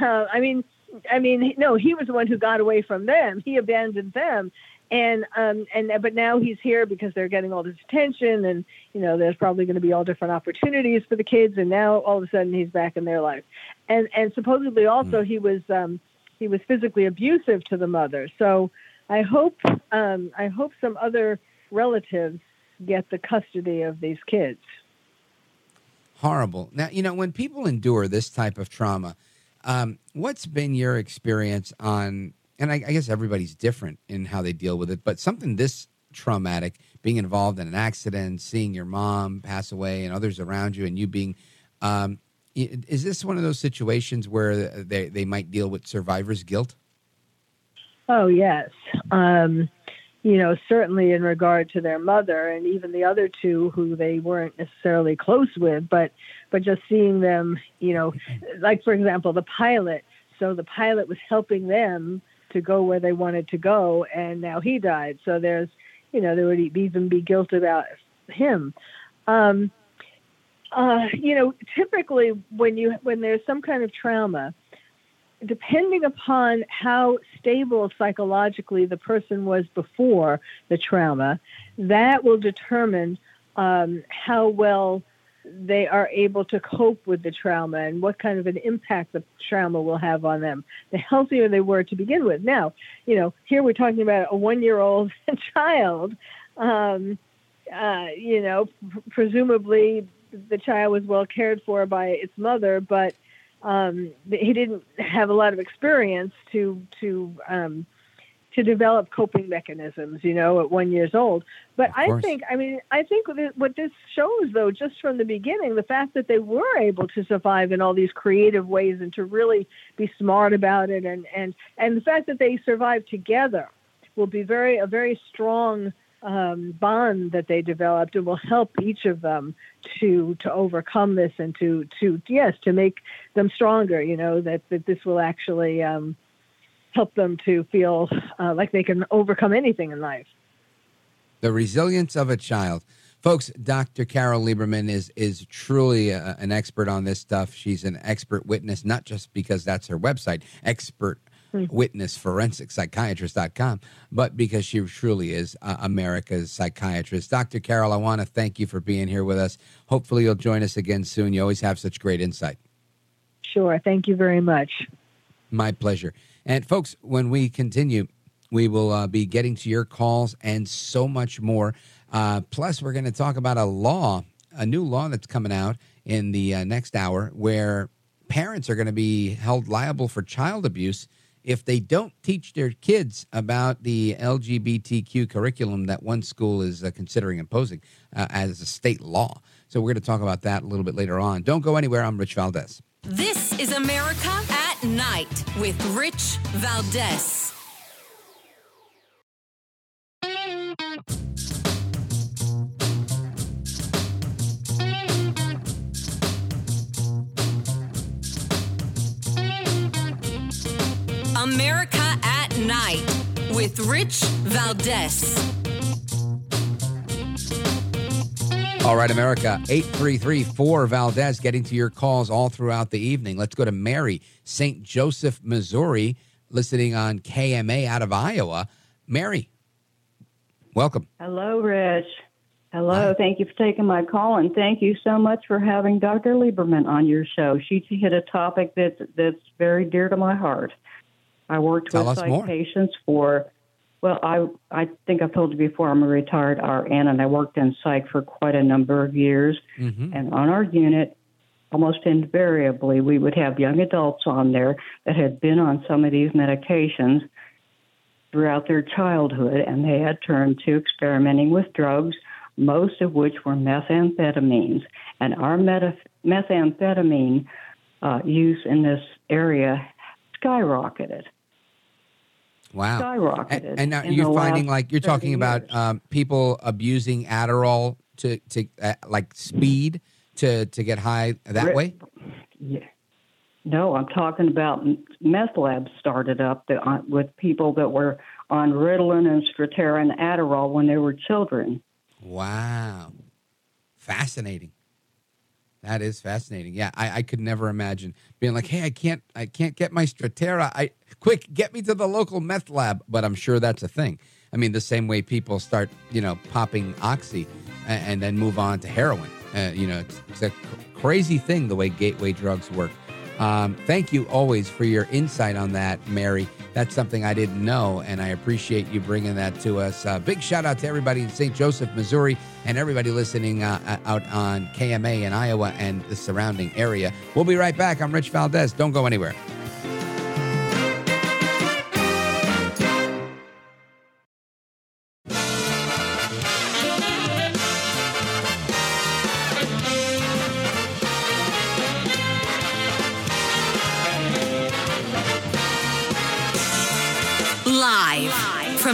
Uh, i mean i mean no he was the one who got away from them. He abandoned them and um and but now he's here because they're getting all this attention and you know there's probably going to be all different opportunities for the kids and now all of a sudden he's back in their life and and supposedly also he was um he was physically abusive to the mother so i hope um i hope some other relatives get the custody of these kids
horrible. Now, you know, when people endure this type of trauma, um, what's been your experience on? And I, I guess everybody's different in how they deal with it, but something this traumatic, being involved in an accident, seeing your mom pass away, and others around you, and you being um, is this one of those situations where they, they might deal with survivor's guilt?
Oh, yes. Um, you know, certainly in regard to their mother and even the other two who they weren't necessarily close with, but but just seeing them, you know, like for example, the pilot. So the pilot was helping them to go where they wanted to go, and now he died. So there's, you know, there would even be guilt about him. Um, uh, you know, typically when you when there's some kind of trauma, depending upon how stable psychologically the person was before the trauma, that will determine um, how well they are able to cope with the trauma and what kind of an impact the trauma will have on them. The healthier they were to begin with. Now, you know, here we're talking about a one-year-old child. Um, uh, you know, presumably the child was well cared for by its mother, but um, he didn't have a lot of experience to to um, to develop coping mechanisms. You know, at one years old. But I think, I mean, I think what this shows, though, just from the beginning, the fact that they were able to survive in all these creative ways and to really be smart about it, and and and the fact that they survived together will be very a very strong um, bond that they developed and will help each of them to to overcome this and to to yes to make them stronger you know that that this will actually um, help them to feel uh, like they can overcome anything in life
the resilience of a child folks dr carole lieberman is is truly a, an expert on this stuff she's an expert witness not just because that's her website expert witness forensic psychiatrist.com, but because she truly is uh, America's psychiatrist. Dr. Carole, I want to thank you for being here with us. Hopefully, you'll join us again soon. You always have such great insight.
Sure. Thank you very much.
My pleasure. And, folks, when we continue, we will uh, be getting to your calls and so much more. Uh, plus, we're going to talk about a law, a new law that's coming out in the uh, next hour where parents are going to be held liable for child abuse if they don't teach their kids about the LGBTQ curriculum that one school is uh, considering imposing uh, as a state law. So we're going to talk about that a little bit later on. Don't go anywhere. I'm Rich Valdes.
This is America Night with Rich Valdes. America at Night with Rich Valdes.
All right, America, 8334 Valdes, getting to your calls all throughout the evening. Let's go to Mary, St. Joseph, Missouri, listening on KMA out of Iowa. Mary, welcome.
Hello, Rich. Hello. Hi. Thank you for taking my call, and thank you so much for having Dr. Lieberman on your show. She hit a topic that's, that's very dear to my heart. I worked
Tell
with psych
more.
patients for, well, I I think I've told you before, I'm a retired RN and I worked in psych for quite a number of years.
Mm-hmm.
And on our unit, almost invariably, we would have young adults on there that had been on some of these medications throughout their childhood and they had turned to experimenting with drugs, most of which were methamphetamines. And our meta- methamphetamine uh, use in this area skyrocketed.
Wow.
Skyrocketed.
And, and now you're finding like you're
30
talking about um, people abusing Adderall to to uh, like speed to to get high that way.
Yeah. No, I'm talking about meth labs started up that, uh, with people that were on Ritalin and Strattera and Adderall when they were children.
Wow, fascinating. That is fascinating. Yeah, I, I could never imagine being like, "Hey, I can't, I can't get my Strattera. I quick get me to the local meth lab." But I'm sure that's a thing. I mean, the same way people start, you know, popping oxy and, and then move on to heroin. Uh, you know, it's, it's a crazy thing the way gateway drugs work. Um, thank you always for your insight on that, Mary. That's something I didn't know, and I appreciate you bringing that to us. Uh, big shout out to everybody in St. Joseph, Missouri, and everybody listening uh, uh out on KMA in Iowa and the surrounding area. We'll be right back. I'm Rich Valdes. Don't go anywhere.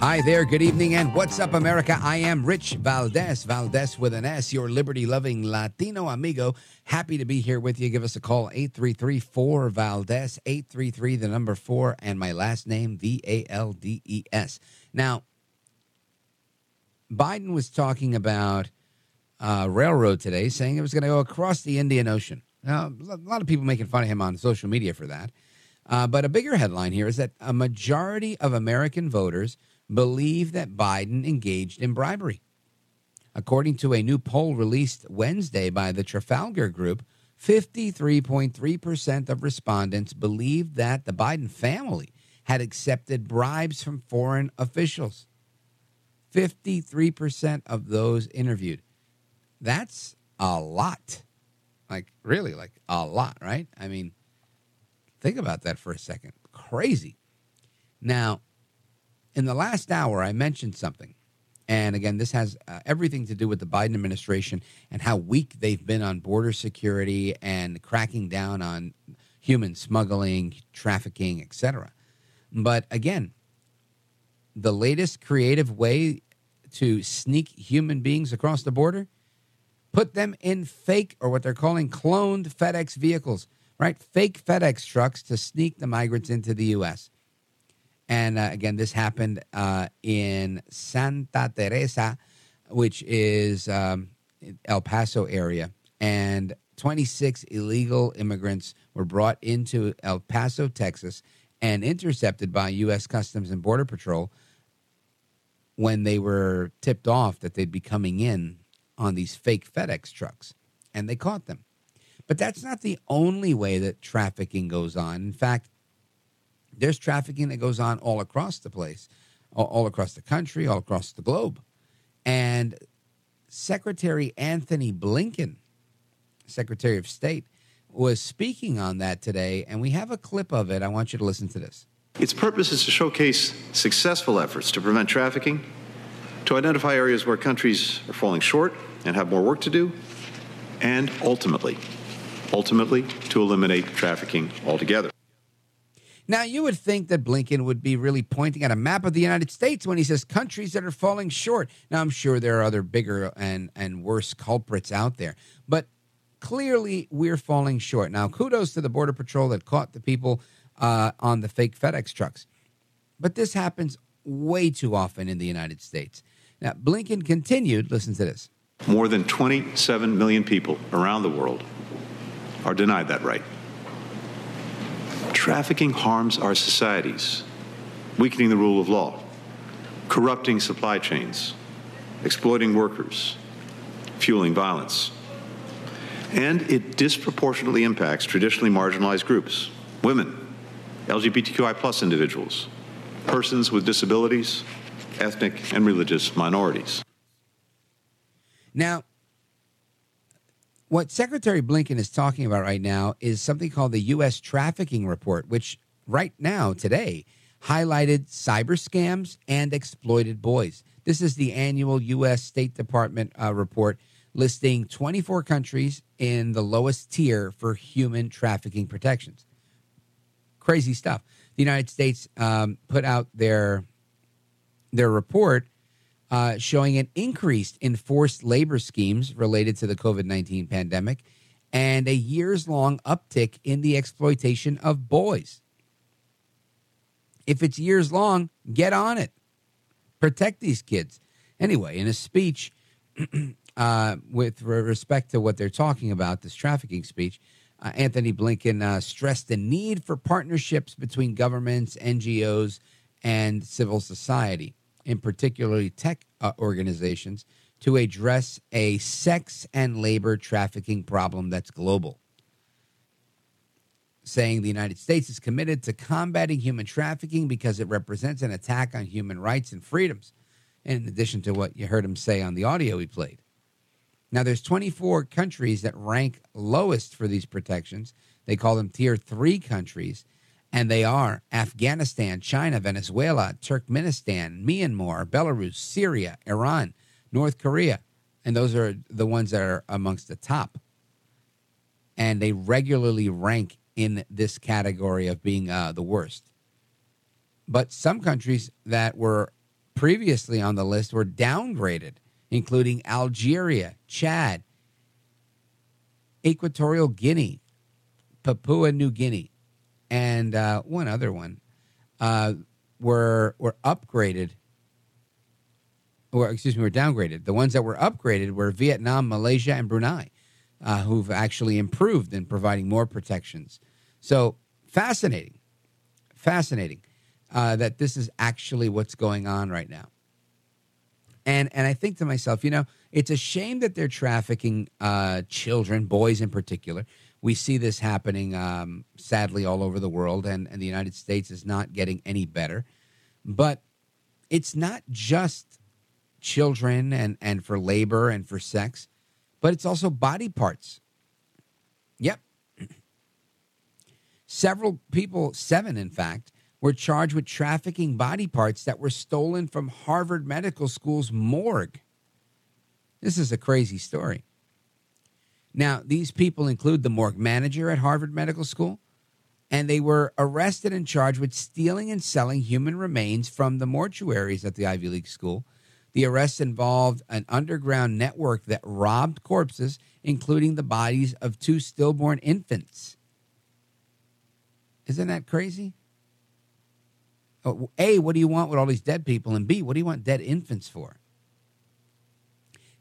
Hi there, good evening, and what's up, America? I am Rich Valdes, Valdes with an S, your liberty loving Latino amigo. Happy to be here with you. Give us a call, 833 4 Valdes, 833, the number 4, and my last name, V A L D E S. Now, Biden was talking about uh, railroad today, saying it was going to go across the Indian Ocean. Now, a lot of people making fun of him on social media for that. Uh, but a bigger headline here is that a majority of American voters believe that Biden engaged in bribery. According to a new poll released Wednesday by the Trafalgar Group, 53.3% of respondents believed that the Biden family had accepted bribes from foreign officials. 53% of those interviewed. That's a lot. Like, really, like a lot, right? I mean, think about that for a second. Crazy. Now, in the last hour, I mentioned something. And again, this has uh, everything to do with the Biden administration and how weak they've been on border security and cracking down on human smuggling, trafficking, etc. But again, the latest creative way to sneak human beings across the border, put them in fake or what they're calling cloned FedEx vehicles, right? Fake FedEx trucks to sneak the migrants into the U.S. And uh, again, this happened uh, in Santa Teresa, which is um, El Paso area. And 26 illegal immigrants were brought into El Paso, Texas, and intercepted by U.S. Customs and Border Patrol when they were tipped off that they'd be coming in on these fake FedEx trucks. And they caught them. But that's not the only way that trafficking goes on. In fact, there's trafficking that goes on all across the place, all, across the country, all across the globe. And Secretary Antony Blinken, Secretary of State, was speaking on that today, and we have a clip of it. I want you to listen to this.
Its purpose is to showcase successful efforts to prevent trafficking, to identify areas where countries are falling short and have more work to do, and ultimately, ultimately, to eliminate trafficking altogether.
Now, you would think that Blinken would be really pointing at a map of the United States when he says countries that are falling short. Now, I'm sure there are other bigger and, and worse culprits out there, but clearly we're falling short. Now, kudos to the Border Patrol that caught the people uh, on the fake FedEx trucks. But this happens way too often in the United States. Now, Blinken continued, listen to this.
More than 27 million people around the world are denied that right. Trafficking harms our societies, weakening the rule of law, corrupting supply chains, exploiting workers, fueling violence. And it disproportionately impacts traditionally marginalized groups women, LGBTQI plus individuals, persons with disabilities, ethnic and religious minorities.
Now, what Secretary Blinken is talking about right now is something called the U.S. Trafficking Report, which right now, today, highlighted cyber scams and exploited boys. This is the annual U.S. State Department uh, report listing 24 countries in the lowest tier for human trafficking protections. Crazy stuff. The United States um, put out their their report uh, showing an increase in forced labor schemes related to the COVID 19 pandemic and a years long uptick in the exploitation of boys. If it's years long, get on it. Protect these kids. Anyway, in a speech uh, with respect to what they're talking about, this trafficking speech, uh, Antony Blinken uh, stressed the need for partnerships between governments, NGOs, and civil society, in particularly tech uh, organizations, to address a sex and labor trafficking problem that's global. Saying the United States is committed to combating human trafficking because it represents an attack on human rights and freedoms, in addition to what you heard him say on the audio he played. Now, there's 24 countries that rank lowest for these protections. They call them tier three countries, and they are Afghanistan, China, Venezuela, Turkmenistan, Myanmar, Belarus, Syria, Iran, North Korea. And those are the ones that are amongst the top. And they regularly rank in this category of being uh, the worst. But some countries that were previously on the list were downgraded including Algeria, Chad, Equatorial Guinea, Papua New Guinea, and uh, one other one uh, were were upgraded, or excuse me, were downgraded. The ones that were upgraded were Vietnam, Malaysia, and Brunei, uh, who've actually improved in providing more protections. So fascinating, fascinating uh, that this is actually what's going on right now. And and I think to myself, you know, it's a shame that they're trafficking uh, children, boys in particular. We see this happening, um, sadly, all over the world, and, and the United States is not getting any better. But it's not just children and, and for labor and for sex, but it's also body parts. Yep. Several people, seven in fact, were charged with trafficking body parts that were stolen from Harvard Medical School's morgue. This is a crazy story. Now, these people include the morgue manager at Harvard Medical School, and they were arrested and charged with stealing and selling human remains from the mortuaries at the Ivy League school. The arrests involved an underground network that robbed corpses, including the bodies of two stillborn infants. Isn't that crazy? Oh, A, what do you want with all these dead people? And B, what do you want dead infants for?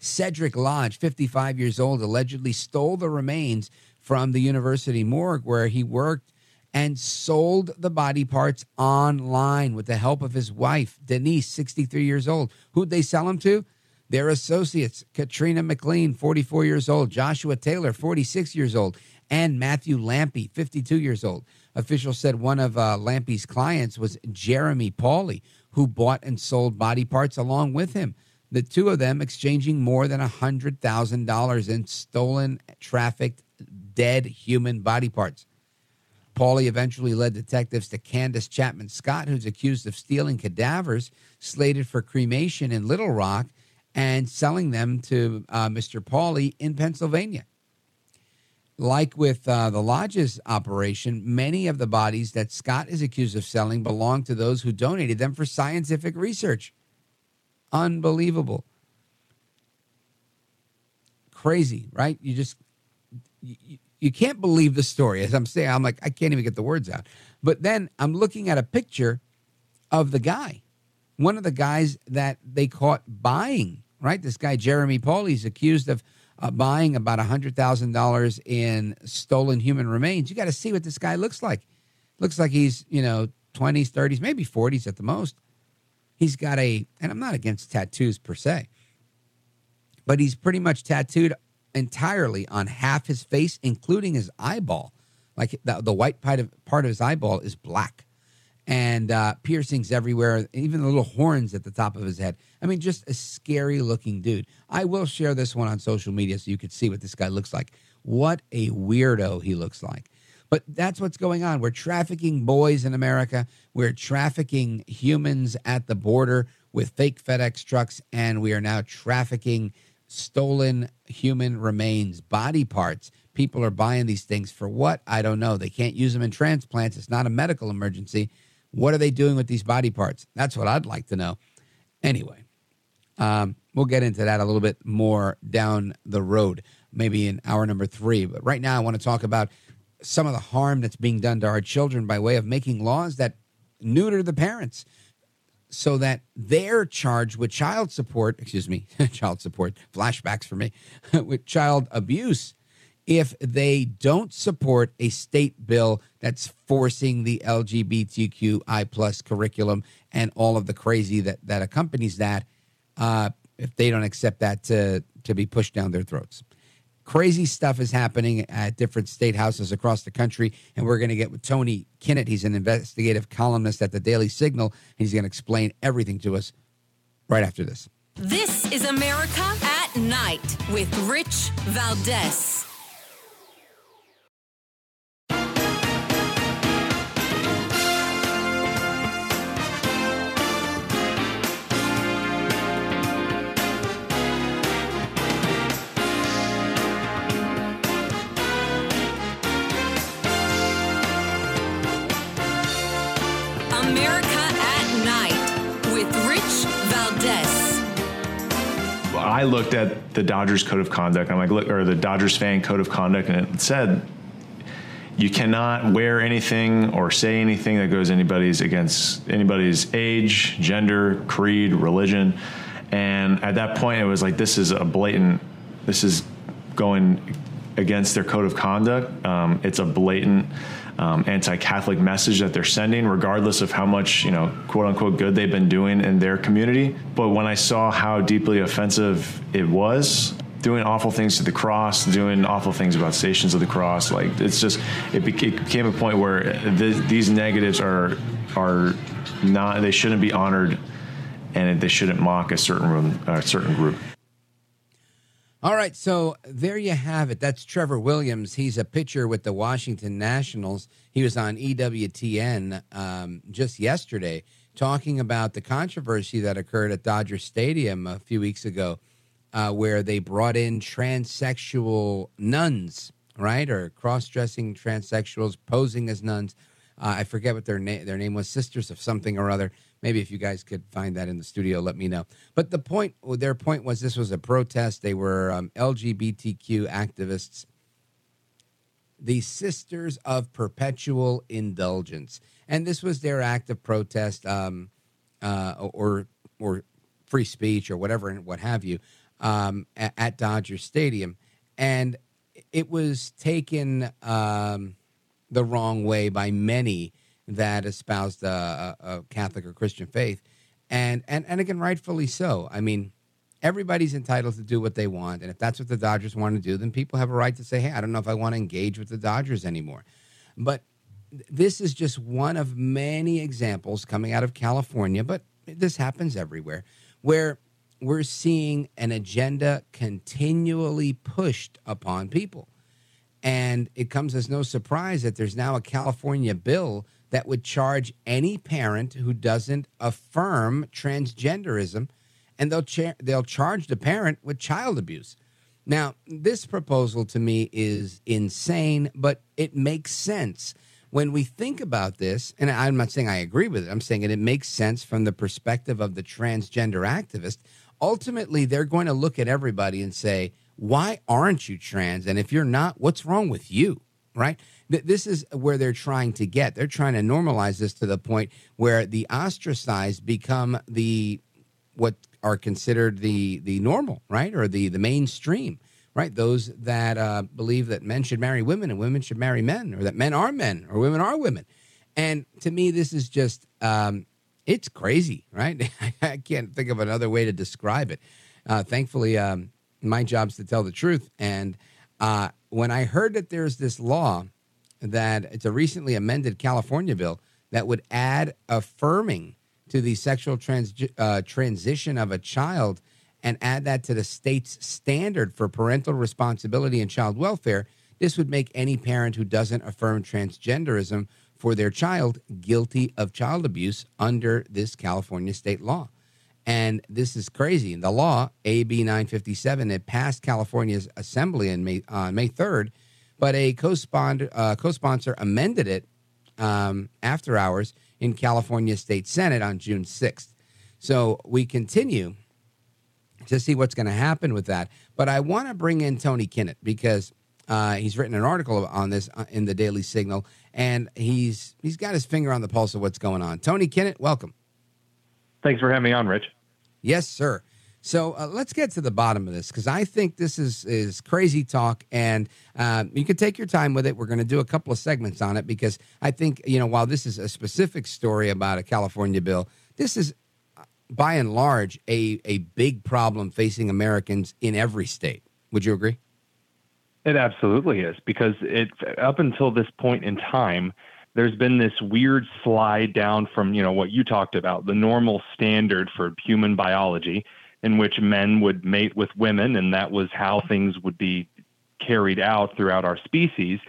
Cedric Lodge, 55 years old, allegedly stole the remains from the university morgue where he worked and sold the body parts online with the help of his wife, Denise, 63 years old. Who'd they sell them to? Their associates, Katrina McLean, 44 years old, Joshua Taylor, 46 years old, and Matthew Lampe, 52 years old. Officials said one of uh, Lampe's clients was Jeremy Pauly, who bought and sold body parts along with him. The two of them exchanging more than $100,000 in stolen, trafficked, dead human body parts. Pauly eventually led detectives to Candace Chapman Scott, who's accused of stealing cadavers slated for cremation in Little Rock and selling them to uh, Mr. Pauly in Pennsylvania like with uh, the lodge's operation, many of the bodies that Scott is accused of selling belong to those who donated them for scientific research. Unbelievable. Crazy, right? You just you, you can't believe the story. As I'm saying, I'm like I can't even get the words out. But then I'm looking at a picture of the guy, one of the guys that they caught buying. Right, this guy Jeremy Paul. He's accused of uh, buying about $100,000 in stolen human remains, you got to see what this guy looks like. Looks like he's, you know, 20s, 30s, maybe 40s at the most. He's got a, and I'm not against tattoos per se, but he's pretty much tattooed entirely on half his face, including his eyeball. Like the, the white part of, part of his eyeball is black and uh, piercings everywhere, even the little horns at the top of his head. I mean, just a scary looking dude. I will share this one on social media so you could see what this guy looks like. What a weirdo he looks like. But that's what's going on. We're trafficking boys in America. We're trafficking humans at the border with fake FedEx trucks, and we are now trafficking stolen human remains, body parts. People are buying these things for what? I don't know. They can't use them in transplants. It's not a medical emergency. What are they doing with these body parts? That's what I'd like to know. Anyway, um, we'll get into that a little bit more down the road. maybe in hour number three. But right now, I want to talk about some of the harm that's being done to our children by way of making laws that neuter the parents so that they're charged with child support, excuse me, child support, flashbacks for me, with child abuse if they don't support a state bill that's forcing the LGBTQI plus curriculum and all of the crazy that, that accompanies that, uh, if they don't accept that to, to be pushed down their throats. Crazy stuff is happening at different state houses across the country, and we're going to get with Tony Kinnett. He's an investigative columnist at the Daily Signal, and he's going to explain everything to us right after this.
This is America at Night with Rich Valdes.
I looked at the Dodgers code of conduct. I'm like, look, or the Dodgers fan code of conduct, and it said you cannot wear anything or say anything that goes anybody's against anybody's age, gender, creed, religion. And at that point, it was like, this is a blatant, this is going against their code of conduct. Um, it's a blatant um, anti-Catholic message that they're sending, regardless of how much you know, quote unquote, good they've been doing in their community. But when I saw how deeply offensive it was, doing awful things to the cross, doing awful things about stations of the cross, like it's just it became a point where th- these negatives are are not they shouldn't be honored, and they shouldn't mock a certain room, a certain group.
All right, so there you have it. That's Trevor Williams. He's a pitcher with the Washington Nationals. He was on EWTN um, just yesterday talking about the controversy that occurred at Dodger Stadium a few weeks ago, uh, where they brought in transsexual nuns, right, or cross-dressing transsexuals posing as nuns. Uh, I forget what their name their name was, Sisters of something or other. Maybe if you guys could find that in the studio, let me know. But the point, their point was this was a protest. They were um, LGBTQ activists, the Sisters of Perpetual Indulgence, and this was their act of protest, um, uh, or or free speech or whatever and what have you, um, at, at, Dodger Stadium, and it was taken um, the wrong way by many that espoused a, a, Catholic or Christian faith, and and and again, rightfully so. I mean, everybody's entitled to do what they want, and if that's what the Dodgers want to do, then people have a right to say, "Hey, I don't know if I want to engage with the Dodgers anymore." But this is just one of many examples coming out of California, but this happens everywhere, where we're seeing an agenda continually pushed upon people. And it comes as no surprise that there's now a California bill that would charge any parent who doesn't affirm transgenderism, and they'll cha- they'll charge the parent with child abuse. Now, this proposal to me is insane, but it makes sense when we think about this. And I'm not saying I agree with it. I'm saying it, it makes sense from the perspective of the transgender activist. Ultimately, they're going to look at everybody and say, "Why aren't you trans? And if you're not, what's wrong with you?" Right? This is where they're trying to get. They're trying to normalize this to the point where the ostracized become the what are considered the the normal, right, or the the mainstream, right? Those that uh, believe that men should marry women and women should marry men, or that men are men or women are women. And to me, this is just um, it's crazy, right? I can't think of another way to describe it. Uh, thankfully, um, my job's to tell the truth. And uh, when I heard that there's this law that it's a recently amended California bill that would add affirming to the sexual trans, uh, transition of a child and add that to the state's standard for parental responsibility and child welfare. This would make any parent who doesn't affirm transgenderism for their child guilty of child abuse under this California state law. And this is crazy. The law, AB 957, it passed California's assembly May, on May 3rd but a co-sponsor, uh, co-sponsor amended it um, after hours in California State Senate on June 6th. So we continue to see what's going to happen with that. But I want to bring in Tony Kinnett because uh, he's written an article on this uh, in the Daily Signal, and he's he's got his finger on the pulse of what's going on. Tony Kinnett, welcome.
Thanks for having me on, Rich.
Yes, sir. So uh, let's get to the bottom of this because I think this is is crazy talk, and uh, you can take your time with it. We're going to do a couple of segments on it because I think you know while this is a specific story about a California bill, this is uh, by and large a a big problem facing Americans in every state. Would you agree?
It absolutely is because it up until this point in time, there's been this weird slide down from you know what you talked about the normal standard for human biology in which men would mate with women, and that was how things would be carried out throughout our species.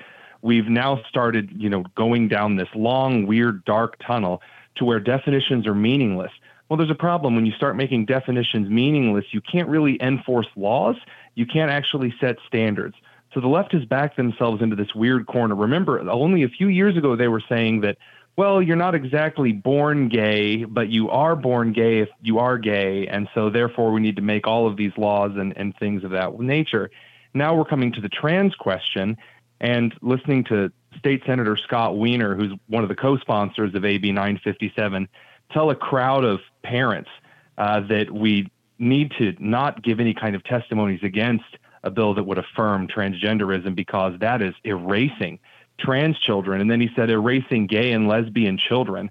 We've now started, you know, going down this long, weird, dark tunnel to where definitions are meaningless. Well, there's a problem when you start making definitions meaningless. You can't really enforce laws. You can't actually set standards. So the left has backed themselves into this weird corner. Remember, only a few years ago they were saying that well, you're not exactly born gay, but you are born gay if you are gay. And so therefore we need to make all of these laws and, and things of that nature. Now we're coming to the trans question and listening to State Senator Scott Wiener, who's one of the co-sponsors of AB 957, tell a crowd of parents uh, that we need to not give any kind of testimonies against a bill that would affirm transgenderism because that is erasing trans children, and then he said erasing gay and lesbian children,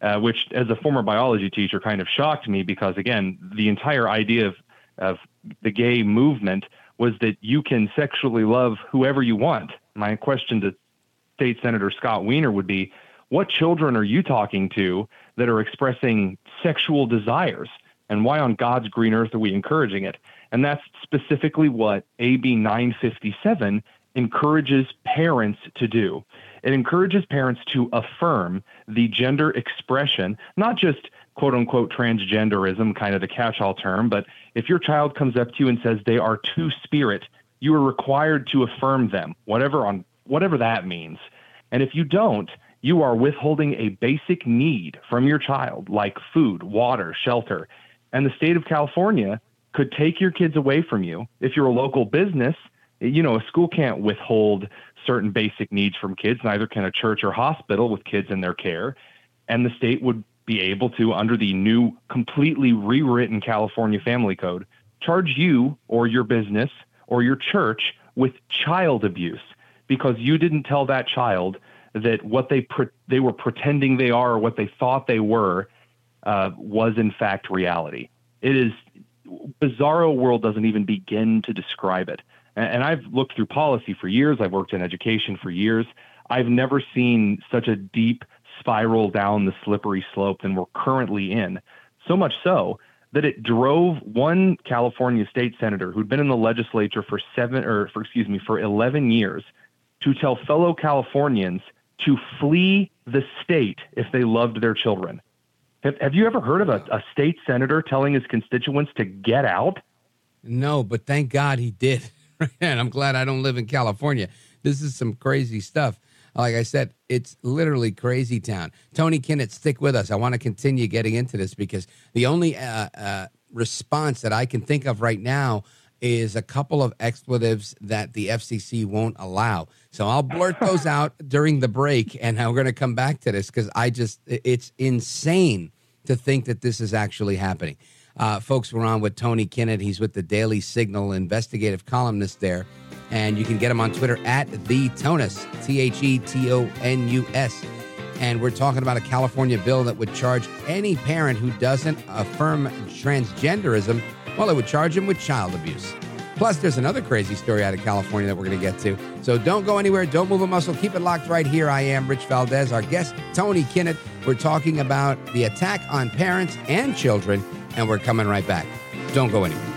uh, which, as a former biology teacher, kind of shocked me because, again, the entire idea of, of the gay movement was that you can sexually love whoever you want. My question to State Senator Scott Wiener would be what children are you talking to that are expressing sexual desires? And why on God's green earth are we encouraging it? And that's specifically what AB 957 encourages parents to do. It encourages parents to affirm the gender expression, not just quote unquote transgenderism, kind of the catch all term, but if your child comes up to you and says they are two spirit, you are required to affirm them, whatever on whatever that means. And if you don't, you are withholding a basic need from your child, like food, water, shelter. And the state of California could take your kids away from you. If you're a local business, you know, a school can't withhold certain basic needs from kids, neither can a church or hospital with kids in their care. And the state would be able to, under the new, completely rewritten California Family Code, charge you or your business or your church with child abuse because you didn't tell that child that what they pre- they were pretending they are or what they thought they were uh, was in fact reality. It is bizarro world doesn't even begin to describe it and I've looked through policy for years. I've worked in education for years. I've never seen such a deep spiral down the slippery slope than we're currently in. So much so that it drove one California state senator who'd been in the legislature for seven or for excuse me for 11 years to tell fellow Californians to flee the state if they loved their children. Have, have you ever heard of a, a state senator telling his constituents to get out?
No, but thank God he did. and I'm glad I don't live in California. This is some crazy stuff. Like I said, it's literally crazy town. Tony Kinnett, stick with us. I want to continue getting into this because the only uh, uh, response that I can think of right now is a couple of expletives that the FCC won't allow. So I'll blurt those out during the break, and we're going to come back to this because I just, it's insane to think that this is actually happening. Uh, folks, we're on with Tony Kinnett. He's with the Daily Signal, investigative columnist there. And you can get him on Twitter at the Tonus, T H E T O N U S. And we're talking about a California bill that would charge any parent who doesn't affirm transgenderism, well, it would charge him with child abuse. Plus, there's another crazy story out of California that we're going to get to. So don't go anywhere. Don't move a muscle. Keep it locked right here. I am Rich Valdes. Our guest, Tony Kinnett. We're talking about the attack on parents and children and we're coming right back. Don't go anywhere.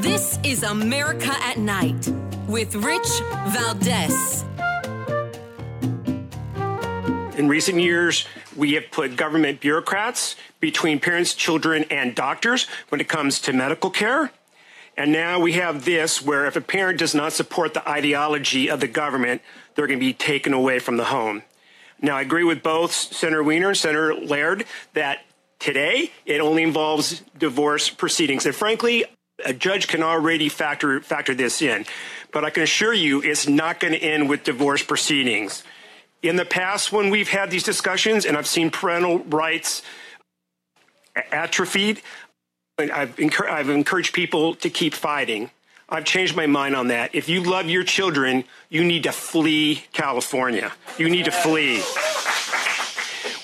This is America at Night with Rich Valdes.
In recent years, we have put government bureaucrats between parents, children, and doctors when it comes to medical care. And now we have this where if a parent does not support the ideology of the government, they're going to be taken away from the home. Now, I agree with both Senator Wiener and Senator Laird that today it only involves divorce proceedings. And frankly, a judge can already factor, factor this in. But I can assure you it's not going to end with divorce proceedings. In the past, when we've had these discussions and I've seen parental rights atrophied, I've, I've encouraged people to keep fighting. I've changed my mind on that. If you love your children, you need to flee California. You need to flee.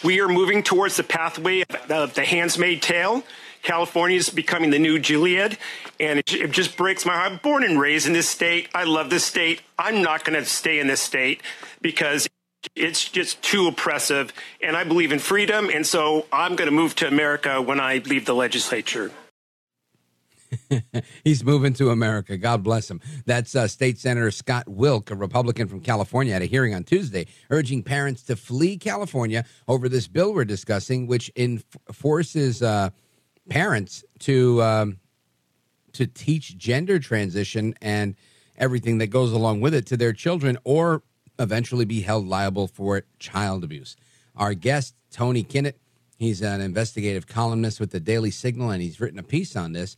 We are moving towards the pathway of the handsmaid tale. California is becoming the new Gilead, and it, it just breaks my heart. I'm born and raised in this state. I love this state. I'm not going to stay in this state because it's just too oppressive, and I believe in freedom, and so I'm going to move to America when I leave the legislature.
He's moving to America. God bless him. That's uh, State Senator Scott Wilk, a Republican from California, at a hearing on Tuesday, urging parents to flee California over this bill we're discussing, which enforces. uh, parents to um, to teach gender transition and everything that goes along with it to their children, or eventually be held liable for child abuse. Our guest, Tony Kinnett, he's an investigative columnist with the Daily Signal, and he's written a piece on this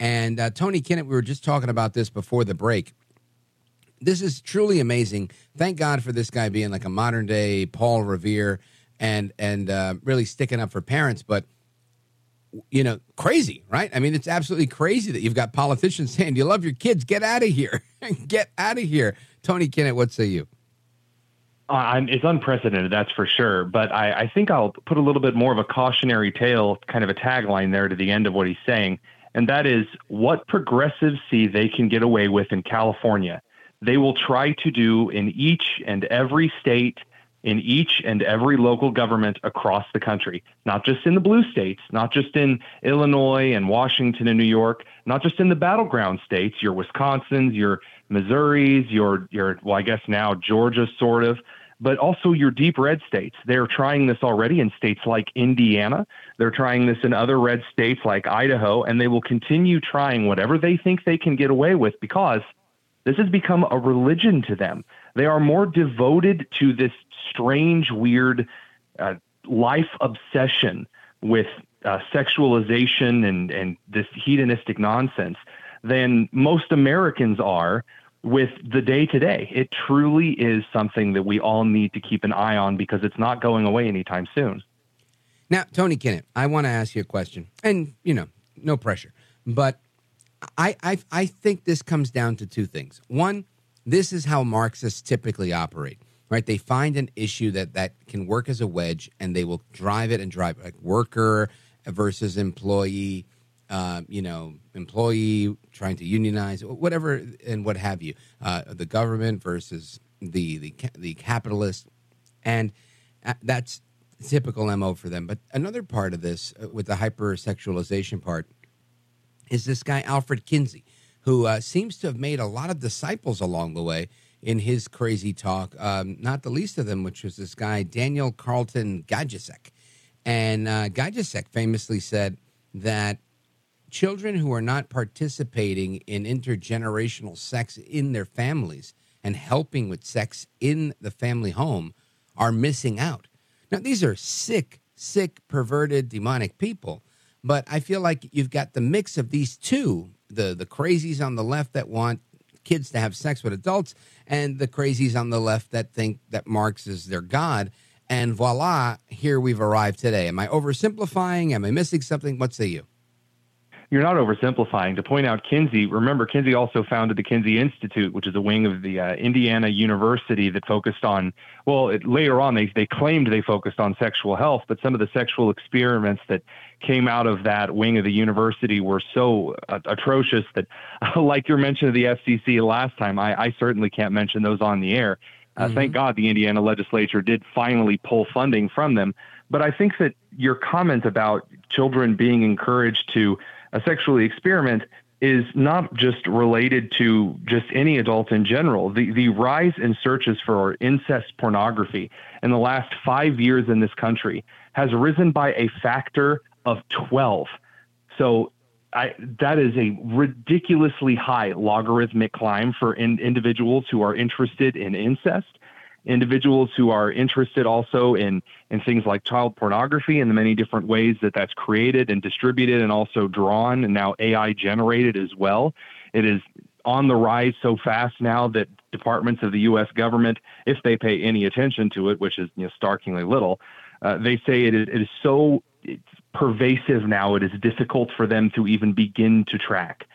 and uh, Tony Kinnett, we were just talking about this before the break. This is truly amazing. Thank God for this guy being like a modern day Paul Revere and and uh, really sticking up for parents. But you know, crazy, right? I mean, it's absolutely crazy that you've got politicians saying, "You love your kids, get out of here, get out of here." Tony Kinnett, what say you?
Uh, it's unprecedented, that's for sure. But I, I think I'll put a little bit more of a cautionary tale, kind of a tagline there to the end of what he's saying and that is what progressives see they can get away with in California. They will try to do in each and every state, in each and every local government across the country, not just in the blue states, not just in Illinois and Washington and New York, not just in the battleground states, your Wisconsins, your Missouris, your your well, I guess now Georgia sort of, but also your deep red states. They're trying this already in states like Indiana. They're trying this in other red states like Idaho, and they will continue trying whatever they think they can get away with because this has become a religion to them. They are more devoted to this strange, weird uh, life obsession with uh, sexualization and, and this hedonistic nonsense than most Americans are with the day to day. It truly is something that we all need to keep an eye on because it's not going away anytime soon.
Now, Tony Kinnett, I want to ask you a question, and you know, no pressure, but I, I I think this comes down to two things. One, this is how Marxists typically operate, right? They find an issue that that can work as a wedge, and they will drive it and drive it, like worker versus employee, uh, you know, employee trying to unionize, whatever, and what have you. Uh, the government versus the the the capitalist, and uh, that's typical mo for them. But another part of this, uh, with the hypersexualization part, is this guy Alfred Kinsey, who uh, seems to have made a lot of disciples along the way in his crazy talk. Um, not the least of them, which was this guy Daniel Carleton Gajdusek. and uh, Gajdusek famously said that children who are not participating in intergenerational sex in their families and helping with sex in the family home are missing out now, these are sick, sick, perverted, demonic people. But I feel like you've got the mix of these two the, the crazies on the left that want kids to have sex with adults, and the crazies on the left that think that Marx is their God. And voila, here we've arrived today. Am I oversimplifying? Am I missing something? What say you?
You're not oversimplifying. To point out Kinsey, remember Kinsey also founded the Kinsey Institute, which is a wing of the uh, Indiana University that focused on. Well, it, later on they they claimed they focused on sexual health, but some of the sexual experiments that came out of that wing of the university were so uh, atrocious that, like your mention of the FCC last time, I, I certainly can't mention those on the air. Uh, mm-hmm. Thank God the Indiana legislature did finally pull funding from them. But I think that your comment about children being encouraged to a sexually experiment, is not just related to just any adult in general. The the rise in searches for incest pornography in the last 5 years in this country has risen by a factor of 12. So I, that is a ridiculously high logarithmic climb for in, individuals who are interested in incest, individuals who are interested also in in things like child pornography and the many different ways that that's created and distributed and also drawn and now AI generated as well. It is on the rise so fast now that departments of the U.S. government, if they pay any attention to it, which is you know, starkingly little, uh, they say it is, it is so pervasive now, it is difficult for them to even begin to track.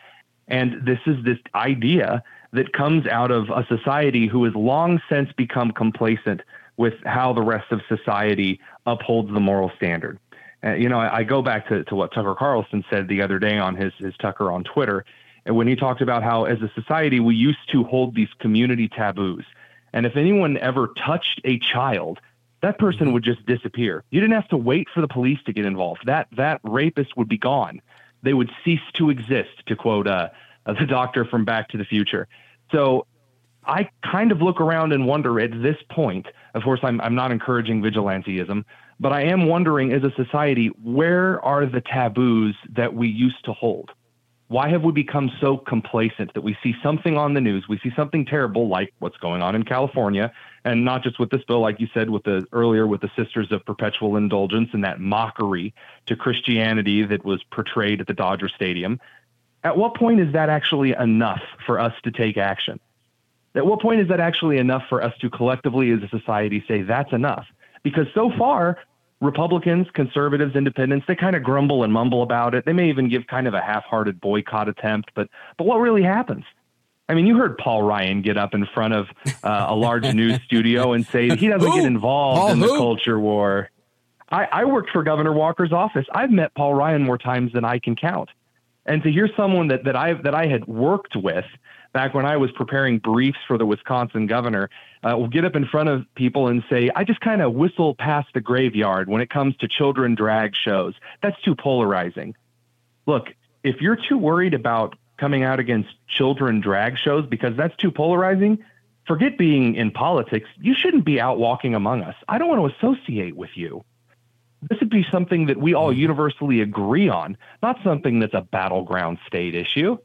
And this is this idea that comes out of a society who has long since become complacent with how the rest of society upholds the moral standard. Uh, you know, I, I, go back to, to what Tucker Carlson said the other day on his, his Tucker on Twitter, and when he talked about how, as a society, we used to hold these community taboos. And if anyone ever touched a child, that person would just disappear. You didn't have to wait for the police to get involved. That that rapist would be gone. They would cease to exist, to quote uh, the doctor from Back to the Future. So I kind of look around and wonder at this point. Of course, I'm I'm not encouraging vigilanteism, but I am wondering as a society, where are the taboos that we used to hold? Why have we become so complacent that we see something on the news, we see something terrible like what's going on in California, and not just with this bill, like you said, with the earlier with the Sisters of Perpetual Indulgence and that mockery to Christianity that was portrayed at the Dodger Stadium. At what point is that actually enough for us to take action? At what point is that actually enough for us to collectively as a society say that's enough? Because so far, Republicans, conservatives, independents, they kind of grumble and mumble about it. They may even give kind of a half-hearted boycott attempt, but but what really happens? I mean, you heard Paul Ryan get up in front of uh, a large news studio and say he doesn't get involved Paul in the culture war. I, I worked for Governor Walker's office. I've met Paul Ryan more times than I can count. And to hear someone that, that I that I had worked with back when I was preparing briefs for the Wisconsin governor uh, will get up in front of people and say, I just kind of whistle past the graveyard when it comes to children drag shows. That's too polarizing. Look, if you're too worried about coming out against children drag shows because that's too polarizing. Forget being in politics. You shouldn't be out walking among us. I don't want to associate with you. This would be something that we all mm-hmm. universally agree on, not something that's a battleground state issue.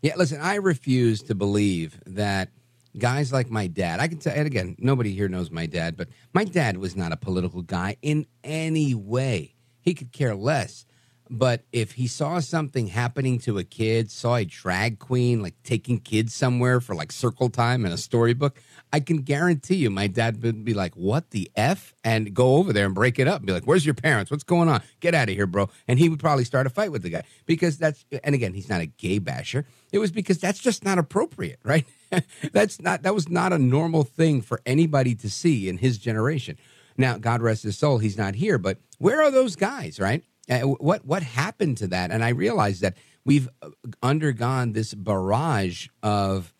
Yeah, listen, I refuse to believe that guys like my dad, I can tell, and again, nobody here knows my dad, but my dad was not a political guy in any way. He could care less but if he saw something happening to a kid, saw a drag queen like taking kids somewhere for like circle time in a storybook, I can guarantee you my dad would be like, What the F? And go over there and break it up and be like, Where's your parents? What's going on? Get out of here, bro. And he would probably start a fight with the guy because that's, and again, he's not a gay basher. It was because that's just not appropriate, right? that's not, that was not a normal thing for anybody to see in his generation. Now, God rest his soul, he's not here, but where are those guys, right? Uh, what what happened to that? And I realized that we've uh, undergone this barrage of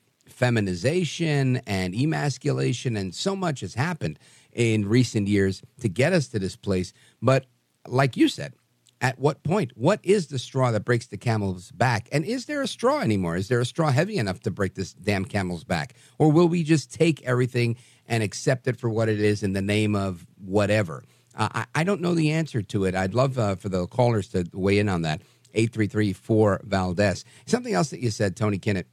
feminization and emasculation, and so much has happened in recent years to get us to this place. But like you said, at what point? What is the straw that breaks the camel's back? And is there a straw anymore? Is there a straw heavy enough to break this damn camel's back? Or will we just take everything and accept it for what it is in the name of whatever? Uh, I, I, don't know the answer to it. I'd love uh, for the callers to weigh in on that. 833 Valdez. Something else that you said, Tony Kinnett,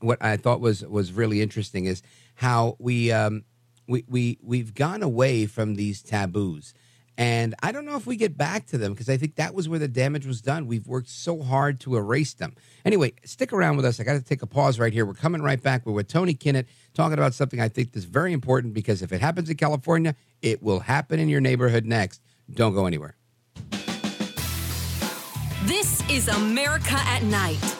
what I thought was was really interesting is how we um, we we we've gone away from these taboos. And I don't know if we get back to them because I think that was where the damage was done. We've worked so hard to erase them. Anyway, stick around with us. I got to take a pause right here. We're coming right back. We're with Tony Kinnett talking about something I think is very important because if it happens in California, it will happen in your neighborhood next. Don't go anywhere.
This is America at Night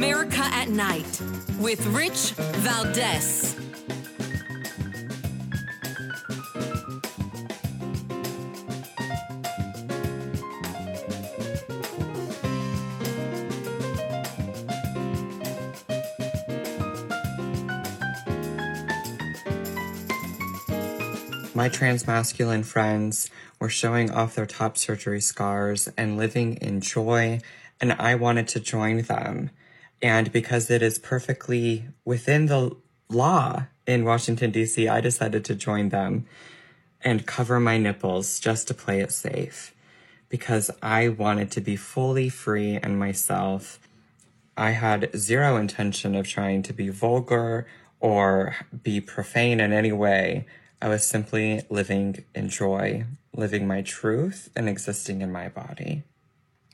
America at Night with Rich Valdez.
My transmasculine friends were showing off their top surgery scars and living in joy, and I wanted to join them. And because it is perfectly within the law in Washington, D.C., I decided to join them and cover my nipples just to play it safe because I wanted to be fully free and myself. I had zero intention of trying to be vulgar or be profane in any way. I was simply living in joy, living my truth, and existing in my body.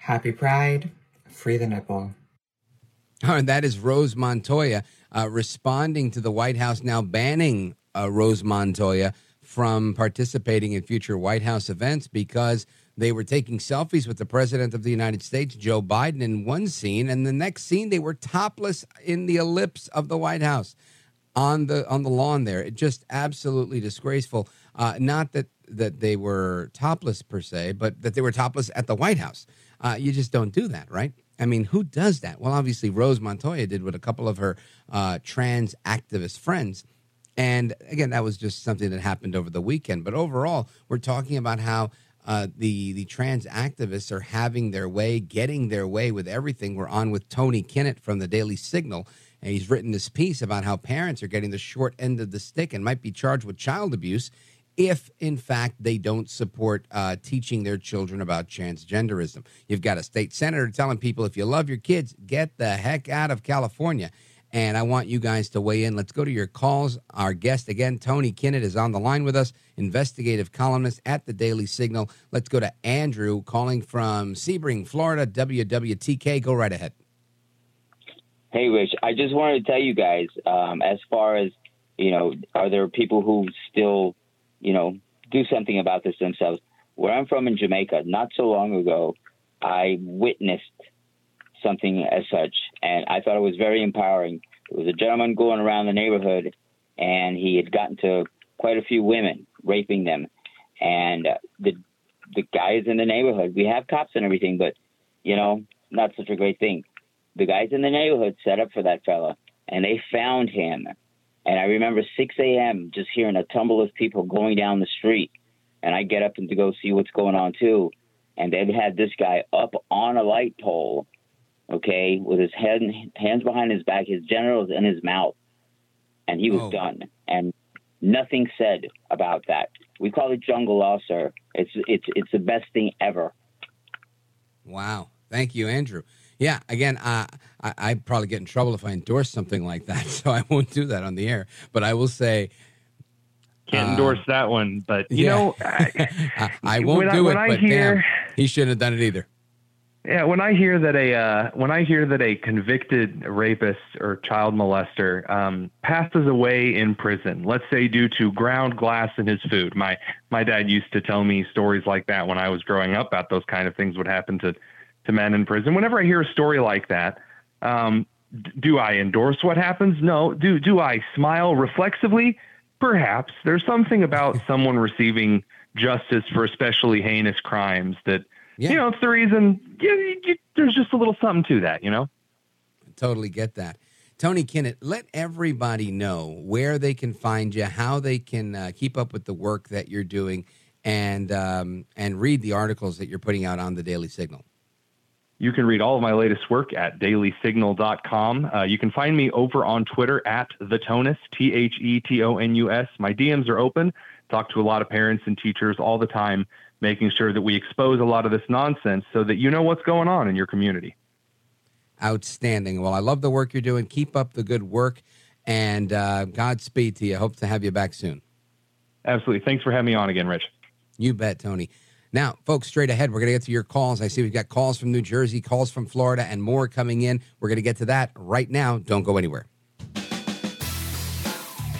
Happy Pride, free the nipple.
That is Rose Montoya uh, responding to the White House now banning uh, Rose Montoya from participating in future White House events because they were taking selfies with the President of the United States, Joe Biden, in one scene, and the next scene they were topless in the ellipse of the White House on the on the lawn there. It just absolutely disgraceful. Uh, not that that they were topless per se, but that they were topless at the White House. Uh, you just don't do that, right? I mean, who does that? Well, obviously Rose Montoya did with a couple of her uh, trans activist friends. And again, that was just something that happened over the weekend. But overall, we're talking about how uh, the the trans activists are having their way, getting their way with everything. We're on with Tony Kinnett from the Daily Signal, and he's written this piece about how parents are getting the short end of the stick and might be charged with child abuse if, in fact, they don't support uh, teaching their children about transgenderism. You've got a state senator telling people if you love your kids, get the heck out of California. And I want you guys to weigh in. Let's go to your calls. Our guest again, Tony Kinnett, is on the line with us, investigative columnist at the Daily Signal. Let's go to Andrew calling from Sebring, Florida, WWTK. Go right ahead.
Hey, Rich, I just wanted to tell you guys, um, as far as, you know, are there people who still, you know, do something about this themselves? Where I'm from in Jamaica, not so long ago, I witnessed something as such, and I thought it was very empowering. There was a gentleman going around the neighborhood, and he had gotten to quite a few women, raping them, and uh, the the guys in the neighborhood. We have cops and everything, but you know, not such a great thing the guys in the neighborhood set up for that fella, and they found him. And I remember 6 a.m. just hearing a tumble of people going down the street, and I get up and to go see what's going on too. And they had this guy up on a light pole, okay, with his head hands behind his back, his genitals in his mouth, and he was
Oh.
done. And nothing said about that. We call it jungle law, sir. It's it's it's the best thing ever.
Wow. Thank you, Andrew. Yeah, again, uh, I, I'd probably get in trouble if I endorse something like that, so I won't do that on the air. But I will say,
Can't
Uh,
endorse that one, but you
yeah.
know,
I, I won't
I-
do
when
it,
I
but
hear-
damn, he shouldn't have done it either.
Yeah, when I hear that a uh, when I hear that a convicted rapist or child molester um, passes away in prison, let's say due to ground glass in his food. My my dad used to tell me stories like that when I was growing up. About those kind of things would happen to to men in prison. Whenever I hear a story like that, um, do I endorse what happens? No. Do do I smile reflexively? Perhaps. There's something about someone receiving justice for especially heinous crimes that you know it's the reason. You, you, you- there's just a little something to that, you know.
Totally get that. Tony Kinnett, let everybody know where they can find you, how they can uh, keep up with the work that you're doing, and um, and read the articles that you're putting out on the Daily Signal.
You can read all of my latest work at dailysignal.com. Uh, you can find me over on Twitter at the Tonus, T H E T O N U S. My DMs are open. Talk to a lot of parents and teachers all the time, making sure that we expose a lot of this nonsense so that you know what's going on in your community.
Outstanding. Well, I love the work you're doing. Keep up the good work, and uh, Godspeed to you. Hope to have you back soon.
Absolutely. Thanks for having me on again, Rich.
You bet, Tony. Now, folks, straight ahead, we're going to get to your calls. I see we've got calls from New Jersey, calls from Florida, and more coming in. We're going to get to that right now. Don't go anywhere.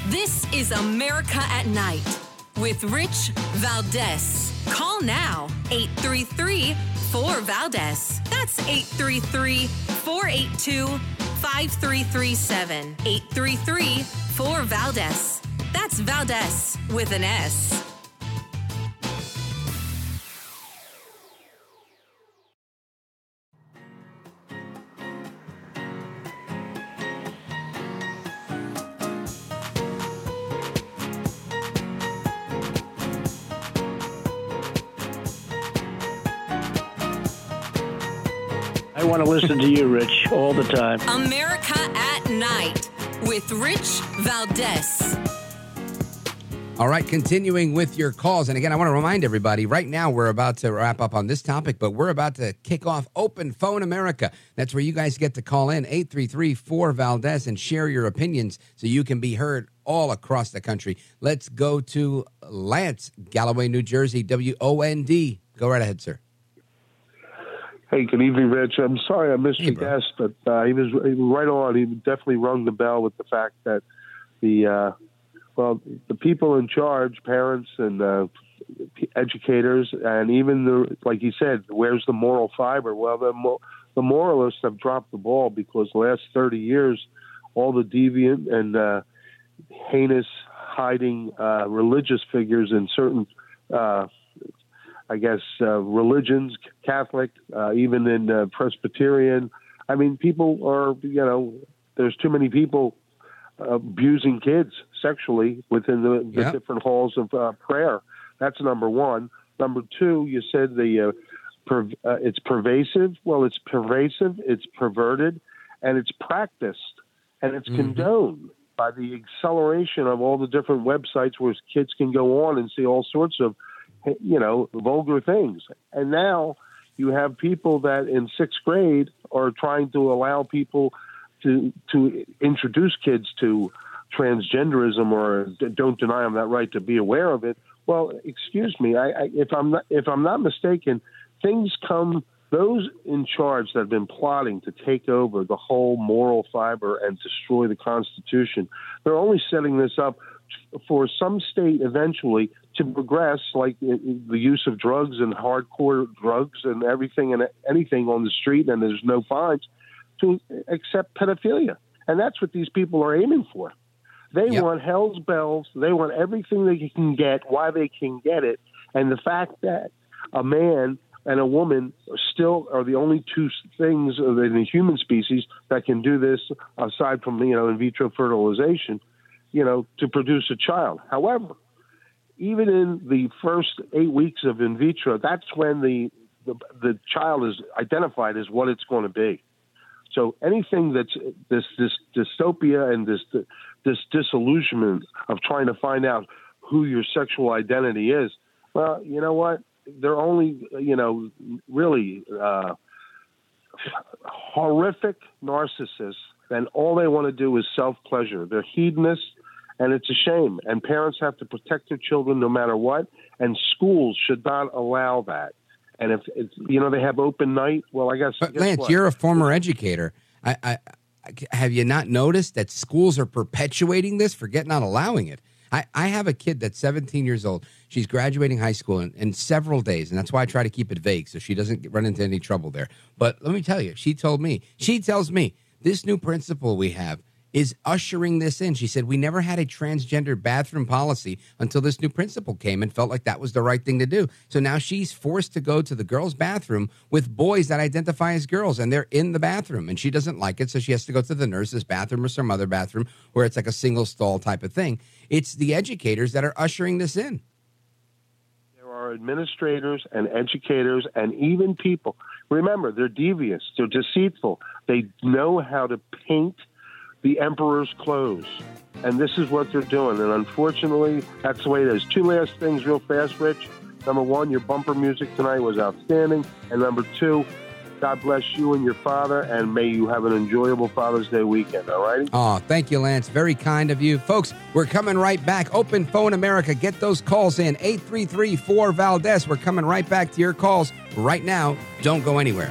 This is America at Night with Rich Valdez. Call now 833 4 Valdez. That's 833 482 5337. 833 4 Valdez. That's Valdez with an S.
listen to you, Rich, all the time.
America at Night with Rich Valdez.
All right, continuing with your calls. And again, I want to remind everybody right now we're about to wrap up on this topic, but we're about to kick off Open Phone America. That's where you guys get to call in 833 4 Valdez and share your opinions so you can be heard all across the country. Let's go to Lance, Galloway, New Jersey, W O N D. Go right ahead, sir.
Hey, good evening, Rich. I'm sorry I missed the guest, but uh, he, was, he was right on. He definitely rung the bell with the fact that the uh, well, the people in charge, parents and uh, educators, and even the like he said, where's the moral fiber? Well, the mo- the moralists have dropped the ball because the last 30 years, all the deviant and uh, heinous hiding uh, religious figures in certain uh, I guess, uh, religions, Catholic, uh, even in uh, Presbyterian. I mean, people are, you know, there's too many people abusing kids sexually within the, the
Yeah.
different halls of uh, prayer. That's number one. Number two, you said the uh, per, uh, it's pervasive. Well, it's pervasive, it's perverted, and it's practiced, and it's condoned by the acceleration of all the different websites where kids can go on and see all sorts of you know, vulgar things. And now you have people that in sixth grade are trying to allow people to to introduce kids to transgenderism or don't deny them that right to be aware of it. Well, excuse me, I, I, if I'm not, if I'm not mistaken, things come. Those in charge that have been plotting to take over the whole moral fiber and destroy the Constitution, they're only setting this up for some state eventually to progress, like the use of drugs and hardcore drugs and everything and anything on the street, and there's no fines, to accept pedophilia. And that's what these people are aiming for. They want hell's bells. They want everything they can get, why they can get it. And the fact that a man and a woman still are the only two things in the human species that can do this, aside from you know in vitro fertilization, you know, to produce a child. However, even in the first eight weeks of in vitro, that's when the the, the child is identified as what it's going to be. So anything that's this this dystopia and this this disillusionment of trying to find out who your sexual identity is, well, you know what? They're only you know really uh, horrific narcissists, and all they want to do is self pleasure. They're hedonists, and it's a shame. And parents have to protect their children no matter what, and schools should not allow that. And if it's, you know they have open night, well, I guess.
But
guess
Lance,
what?
you're a former educator. I, I, I- have you not noticed that schools are perpetuating this, forget not allowing it? I, I have a kid that's 17 years old. She's graduating high school in, in several days, and that's why I try to keep it vague so she doesn't get- run into any trouble there. But let me tell you, she told me, she tells me this new principal we have is ushering this in. She said, We never had a transgender bathroom policy until this new principal came and felt like that was the right thing to do. So now she's forced to go to the girls' bathroom with boys that identify as girls, and they're in the bathroom, and she doesn't like it. So she has to go to the nurse's bathroom or some other bathroom where it's like a single stall type of thing. It's the educators that are ushering this in.
There are administrators and educators and even people. Remember, they're devious, they're deceitful. They know how to paint the emperor's clothes. And this is what they're doing. And unfortunately, that's the way it is. Two last things, real fast, Rich. Number one, your bumper music tonight was outstanding. And number two, God bless you and your father, and may you have an enjoyable Father's Day weekend, all right?
Oh, thank you, Lance. Very kind of you. Folks, we're coming right back. Open Phone America. Get those calls in. 833 4 Valdez. We're coming right back to your calls right now. Don't go anywhere.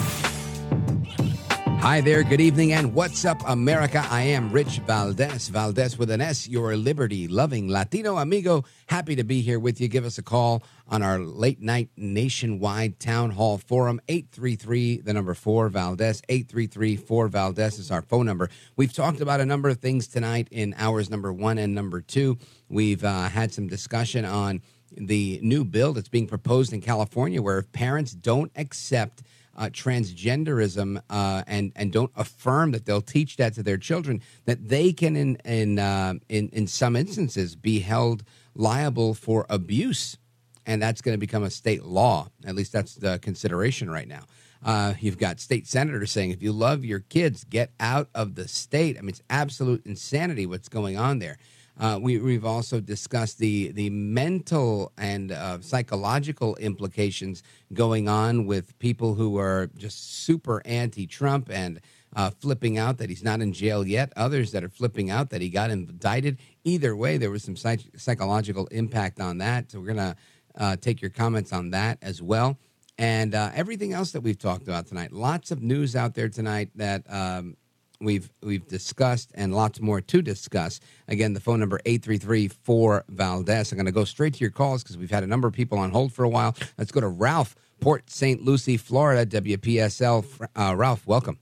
Hi there, good evening, and what's up, America? I am Rich Valdez, Valdez with an S, your liberty loving Latino amigo. Happy to be here with you. Give us a call on our late night nationwide town hall forum, 833, the number four Valdez, 833 4 Valdez is our phone number. We've talked about a number of things tonight in hours number one and number two. We've uh, had some discussion on the new bill that's being proposed in California, where if parents don't accept uh, transgenderism uh, and and don't affirm that they'll teach that to their children, that they can in in uh, in in some instances be held liable for abuse, and that's going to become a state law. At least that's the consideration right now. Uh, you've got state senators saying, if you love your kids, get out of the state. I mean, it's absolute insanity what's going on there. Uh, we, have also discussed the the mental and uh, psychological implications going on with people who are just super anti-Trump and uh, flipping out that he's not in jail yet. Others that are flipping out that he got indicted. Either way, there was some psych- psychological impact on that. So we're gonna uh, take your comments on that as well. And uh, everything else that we've talked about tonight. Lots of news out there tonight that um, we've we've discussed and lots more to discuss. Again, the phone number 833-4 Valdez. I'm going to go straight to your calls because we've had a number of people on hold for a while. Let's go to Ralph, Port St. Lucie, Florida, WPSL. Uh, Ralph, welcome.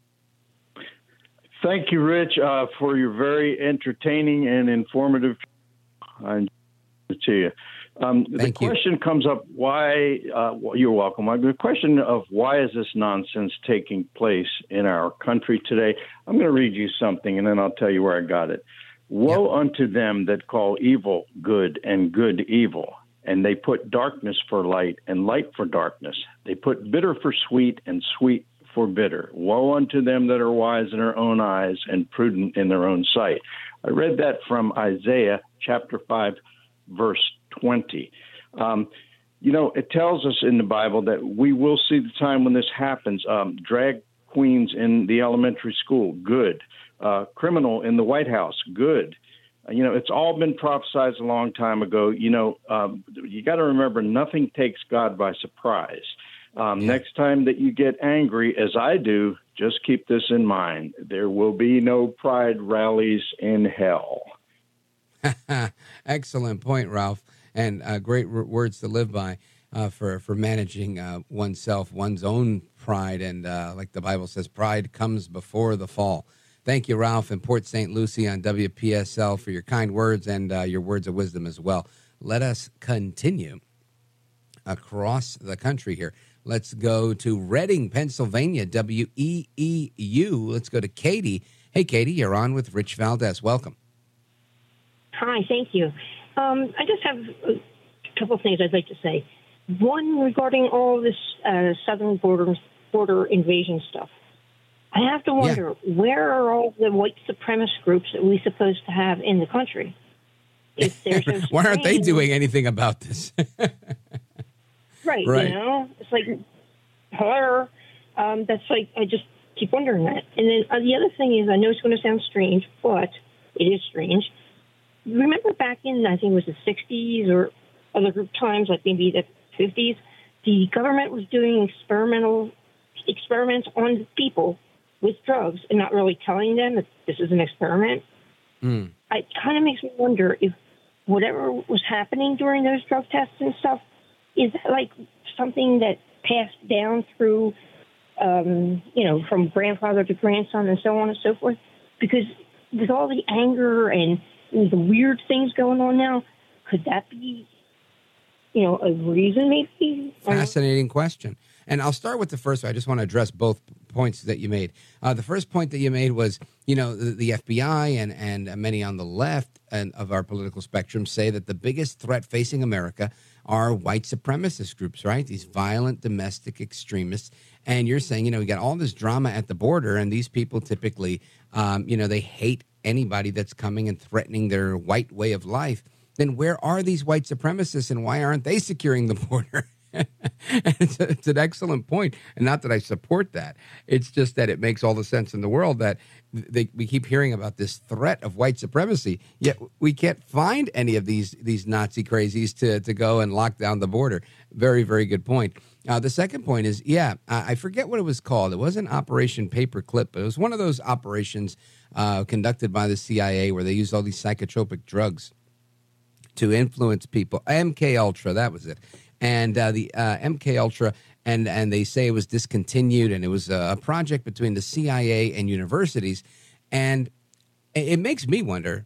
Thank you, Rich, uh, for your very entertaining and informative. I to you. Um, the question you. comes up why, uh, you're welcome. The question of why is this nonsense taking place in our country today? I'm going to read you something and then I'll tell you where I got it. Woe yep. unto them that call evil good and good evil, and they put darkness for light and light for darkness. They put bitter for sweet and sweet for bitter. Woe unto them that are wise in their own eyes and prudent in their own sight. I read that from Isaiah chapter 5, verse 20. Um, you know, it tells us in the Bible that we will see the time when this happens. Um, drag queens in the elementary school, good. Uh, criminal in the White House, good. Uh, you know, it's all been prophesied a long time ago. You know, um, you got to remember nothing takes God by surprise. Um, next time that you get angry, as I do, just keep this in mind. There will be no pride rallies in hell.
Excellent point, Ralph and uh, great r- words to live by uh, for for managing uh, oneself, one's own pride, and uh, like the Bible says, pride comes before the fall. Thank you, Ralph, in Port St. Lucie on WPSL for your kind words and uh, your words of wisdom as well. Let us continue across the country here. Let's go to Reading, Pennsylvania, WEEU. Let's go to Katie. Hey, Katie, you're on with Rich Valdez. Welcome.
Hi, thank you. Um, I just have a couple of things I'd like to say. One regarding all this uh, southern border border invasion stuff. I have to wonder yeah. where are all the white supremacist groups that we're supposed to have in the country?
If there's Why aren't they doing anything about this?
right, right, you know, it's like her. Um, that's like I just keep wondering that. And then uh, the other thing is, I know it's going to sound strange, but it is strange remember back in I think it was the 60s or other group times, like maybe the 50s, the government was doing experimental experiments on people with drugs and not really telling them that this is an experiment. Mm. It kind of makes me wonder if whatever was happening during those drug tests and stuff is that like something that passed down through, um, you know, from grandfather to grandson and so on and so forth. Because with all the anger and the weird things going on now, could that be, you know, a reason maybe?
Fascinating question. And I'll start with the first. I just want to address both points that you made. Uh, the first point that you made was, you know, the, the FBI and and many on the left and of our political spectrum say that the biggest threat facing America are white supremacist groups, right? These violent domestic extremists. And you're saying, you know, we got all this drama at the border, and these people typically, um, you know, they hate anybody that's coming and threatening their white way of life. Then where are these white supremacists, and why aren't they securing the border? it's, a, it's, an excellent point, and not that I support that. It's just that it makes all the sense in the world that they, we keep hearing about this threat of white supremacy, yet we can't find any of these these Nazi crazies to to go and lock down the border. Very very good point. Uh, the second point is, yeah, I, forget what it was called. It wasn't Operation Paperclip, but it was one of those operations uh, conducted by the CIA where they used all these psychotropic drugs to influence people. MK Ultra, that was it and uh, the uh, MK Ultra, and and they say it was discontinued, and it was a project between the CIA and universities, and it makes me wonder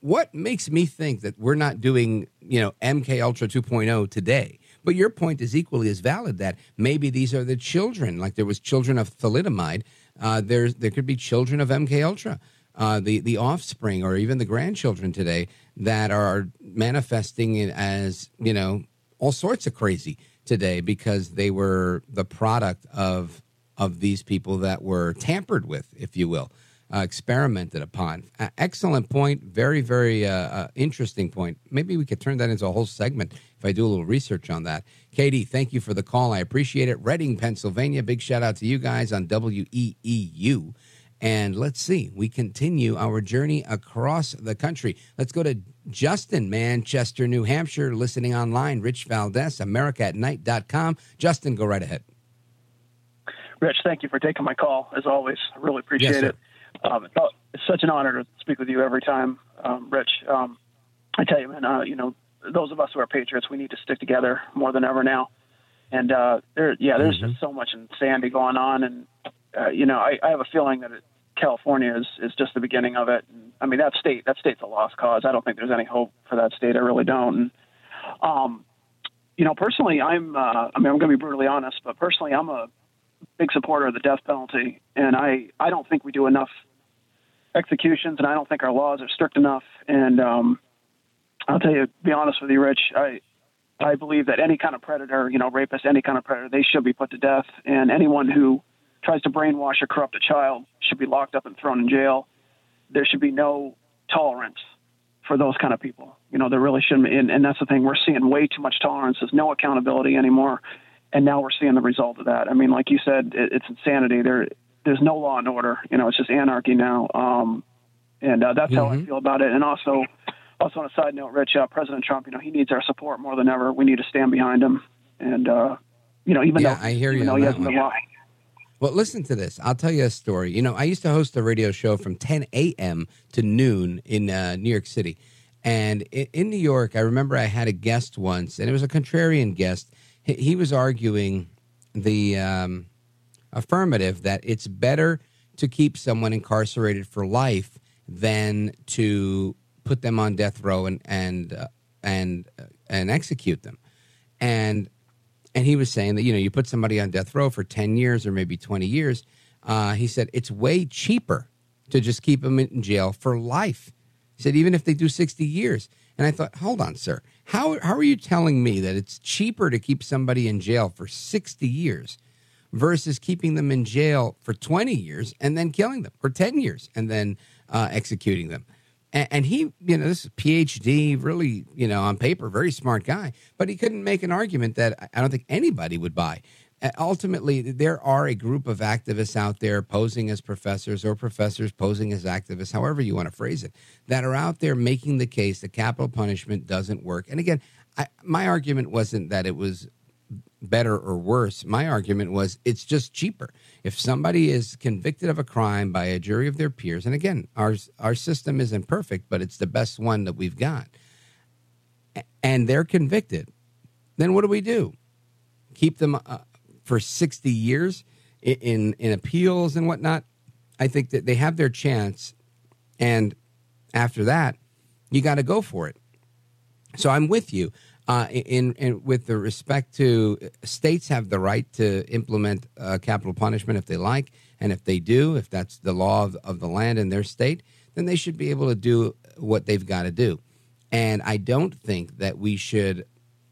what makes me think that we're not doing you know MK Ultra 2.0 today. But your point is equally as valid that maybe these are the children, like there was children of thalidomide. Uh, there's there could be children of MK Ultra. Uh, the the offspring or even the grandchildren today that are manifesting as you know all sorts of crazy today because they were the product of of these people that were tampered with, if you will, uh, experimented upon. Uh, excellent point. Very, very uh, uh interesting point. Maybe we could turn that into a whole segment if I do a little research on that. Katie, thank you for the call. I appreciate it. Reading, Pennsylvania. Big shout out to you guys on WEEU. And let's see, we continue our journey across the country. Let's go to Justin, Manchester, New Hampshire, listening online. Rich Valdez, AmericaAtNight.com. Justin, go right ahead.
Rich, thank you for taking my call, as always. I really appreciate
yes,
it. Um, it's such an honor to speak with you every time, um, Rich. Um, I tell you, man, uh, you know, those of us who are patriots, we need to stick together more than ever now. And uh, there, yeah, there's mm-hmm. just so much insanity going on, and uh, you know, I, I have a feeling that it, California is is just the beginning of it. And, I mean, that state that state's a lost cause. I don't think there's any hope for that state. I really don't. And, um, you know, personally, I'm. Uh, I mean, I'm going to be brutally honest, but personally, I'm a big supporter of the death penalty, and I I don't think we do enough executions, and I don't think our laws are strict enough. And um, I'll tell you, be honest with you, Rich, I I believe that any kind of predator, you know, rapist, any kind of predator, they should be put to death, and anyone who tries to brainwash or corrupt a child should be locked up and thrown in jail. There should be no tolerance for those kind of people. You know, there really shouldn't be. And, and that's the thing. We're seeing way too much tolerance. There's no accountability anymore. And now we're seeing the result of that. I mean, like you said, it, it's insanity. There, there's no law and order. You know, it's just anarchy now. Um, and uh, that's mm-hmm. how I mm-hmm. feel about it. And also, also on a side note, Rich, uh, President Trump, you know, he needs our support more than ever. We need to stand behind him. And, uh, you know, even
yeah,
though
I hear you
even though he hasn't been lying.
Well, listen to this. I'll tell you a story. You know, I used to host a radio show from 10 a.m. to noon in uh, New York City. And in, in, New York, I remember I had a guest once, and it was a contrarian guest. He, was arguing the um, affirmative that it's better to keep someone incarcerated for life than to put them on death row and and uh, and uh, and execute them. And and he was saying that you know you put somebody on death row for 10 years or maybe 20 years uh, he said it's way cheaper to just keep them in jail for life. He said even if they do 60 years. And i thought hold on sir how, how are you telling me that it's cheaper to keep somebody in jail for 60 years versus keeping them in jail for 20 years and then killing them for 10 years and then uh, executing them and, and he, you know, this is PhD, really, you know, on paper, very smart guy, but he couldn't make an argument that I don't think anybody would buy. Ultimately, there are a group of activists out there posing as professors or professors posing as activists, however you want to phrase it, that are out there making the case that capital punishment doesn't work. And again, I, my argument wasn't that it was better or worse. My argument was it's just cheaper. If somebody is convicted of a crime by a jury of their peers, and again, our our system isn't perfect, but it's the best one that we've got, and they're convicted, then what do we do? Keep them uh, for sixty years in, in appeals and whatnot. I think that they have their chance, and after that, you got to go for it. So I'm with you. Uh, in, in with the respect to states have the right to implement uh, capital punishment if they like, and if they do, if that's the law of, of the land in their state, then they should be able to do what they've got to do. And I don't think that we should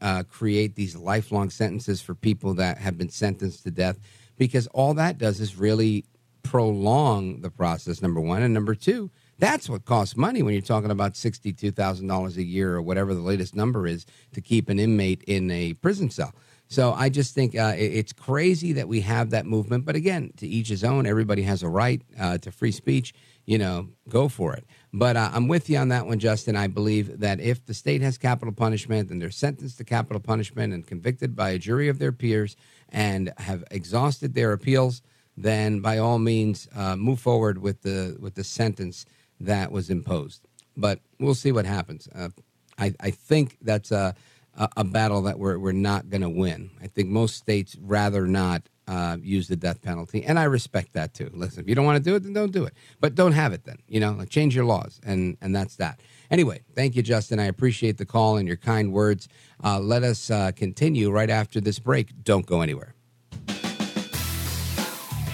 uh, create these lifelong sentences for people that have been sentenced to death because all that does is really prolong the process, number one. And number two, that's what costs money when you're talking about $62,000 a year or whatever the latest number is to keep an inmate in a prison cell. So I just think uh, it's crazy that we have that movement. But again, to each his own. Everybody has a right uh, to free speech. You know, go for it. But uh, I'm with you on that one, Justin. I believe that if the state has capital punishment and they're sentenced to capital punishment and convicted by a jury of their peers and have exhausted their appeals, then by all means uh, move forward with the with the sentence that was imposed. But we'll see what happens. Uh, I, I think that's a, a, battle that we're, we're not going to win. I think most states rather not uh, use the death penalty, and I respect that too. Listen, if you don't want to do it, then don't do it. But don't have it then. You know, like change your laws, and and that's that. Anyway, thank you, Justin. I appreciate the call and your kind words. Uh, let us uh, continue right after this break. Don't go anywhere.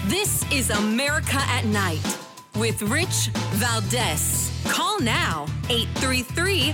This is America at Night with Rich Valdes. Call now 833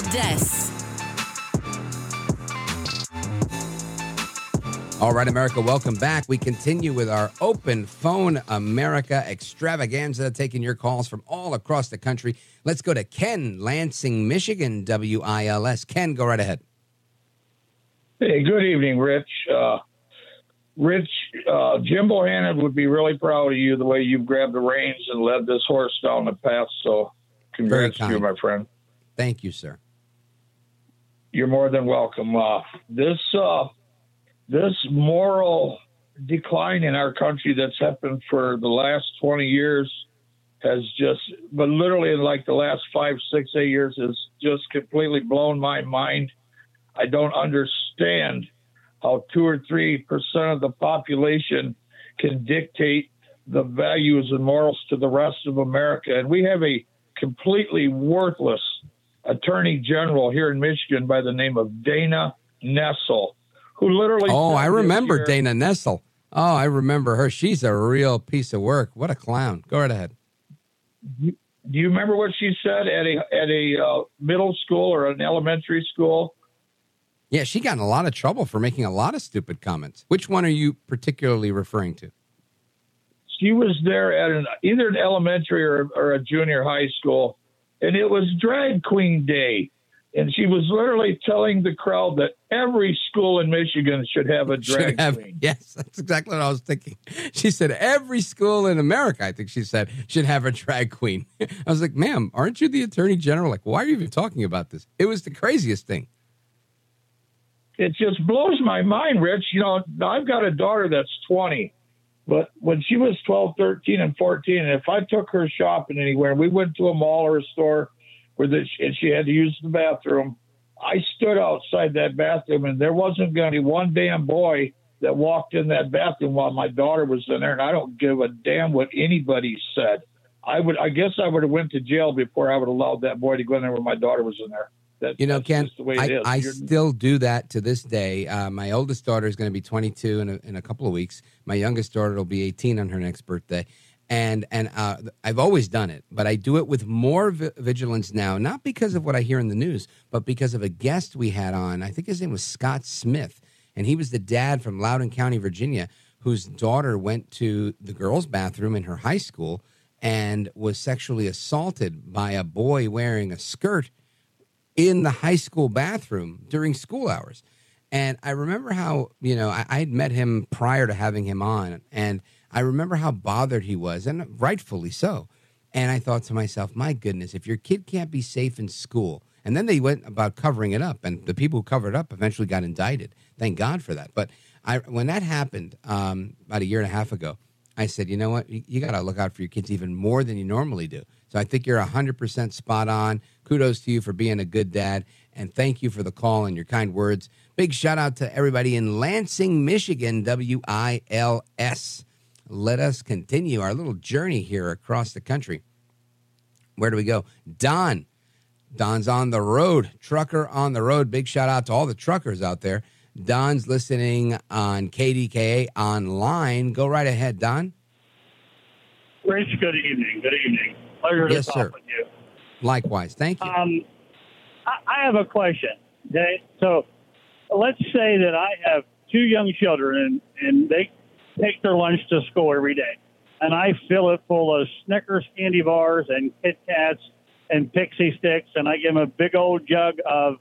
Valdes.
All right, America, welcome back. We continue with our open phone America extravaganza, taking your calls from all across the country. Let's go to Ken, Lansing, Michigan, WILS. Ken, go right ahead.
Hey, good evening, Rich. Uh, Rich, uh, Jim Bohannon would be really proud of you the way you've grabbed the reins and led this horse down the path. So, congrats to you, my friend.
Thank you, sir.
You're more than welcome. Uh, this uh, this moral decline in our country that's happened for the last 20 years has just, but literally in like the last five, six, eight years, has just completely blown my mind. I don't understand how two or three percent of the population can dictate the values and morals to the rest of America. And we have a completely worthless attorney general here in Michigan by the name of Dana Nessel, who literally.
Oh, I remember Dana Nessel. Oh, I remember her. She's a real piece of work. What a clown. Go right ahead.
Do you remember what she said at a at a uh, middle school or an elementary school?
Yeah, she got in a lot of trouble for making a lot of stupid comments. Which one are you particularly referring to?
She was there at an either an elementary or, or a junior high school, and it was drag queen day. And she was literally telling the crowd that every school in Michigan should have a drag have, queen.
Yes, that's exactly what I was thinking. She said every school in America, I think she said, should have a drag queen. I was like, ma'am, aren't you the attorney general? Like, why are you even talking about this? It was the craziest thing
it just blows my mind, Rich. You know, I've got a daughter that's 20, but when she was 12, 13, and 14, and if I took her shopping anywhere, we went to a mall or a store where the, and she had to use the bathroom, I stood outside that bathroom, and there wasn't going to be one damn boy that walked in that bathroom while my daughter was in there, and I don't give a damn what anybody said. I would, I guess, I would have went to jail before I would have allowed that boy to go in there where my daughter was in there. That,
you know, Ken, I, I still do that to this day. Uh, my oldest daughter is going to be 22 in a, in a couple of weeks. My youngest daughter will be 18 on her next birthday. And and uh, I've always done it, but I do it with more vi- vigilance now, not because of what I hear in the news, but because of a guest we had on. I think his name was Scott Smith, and he was the dad from Loudoun County, Virginia, whose daughter went to the girls' bathroom in her high school and was sexually assaulted by a boy wearing a skirt in the high school bathroom during school hours. And I remember how, you know, I, had met him prior to having him on. And I remember how bothered he was, and rightfully so. And I thought to myself, my goodness, if your kid can't be safe in school, and then they went about covering it up, and the people who covered up eventually got indicted. Thank God for that. But I, when that happened um, about a year and a half ago, I said, you know what? You, you got to look out for your kids even more than you normally do. So I think you're 100% spot on. Kudos to you for being a good dad. And thank you for the call and your kind words. Big shout out to everybody in Lansing, Michigan, W I L S. Let us continue our little journey here across the country. Where do we go? Don. Don's on the road, trucker on the road. Big shout out to all the truckers out there. Don's listening on KDKA online. Go right ahead, Don.
Rich, good evening. Good evening. Pleasure
yes,
to
sir.
with you.
Likewise. Thank you.
Um, I, have a question. Okay, so let's say that I have two young children and, and they take their lunch to school every day, and I fill it full of Snickers candy bars and Kit Kats and Pixy Stix, and I give them a big old jug of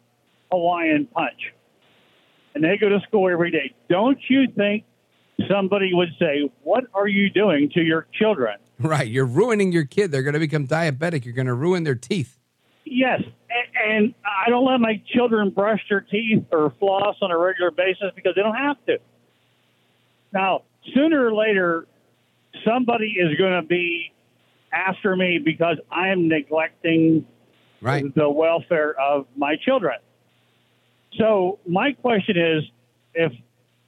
Hawaiian punch, and they go to school every day. Don't you think somebody would say, "What are you doing to your children?"
Right. You're ruining your kid. They're going to become diabetic. You're going to ruin their teeth.
Yes, and, I don't let my children brush their teeth or floss on a regular basis because they don't have to. Now, sooner or later, somebody is going to be after me because I am neglecting
right.
the welfare of my children. So my question is, if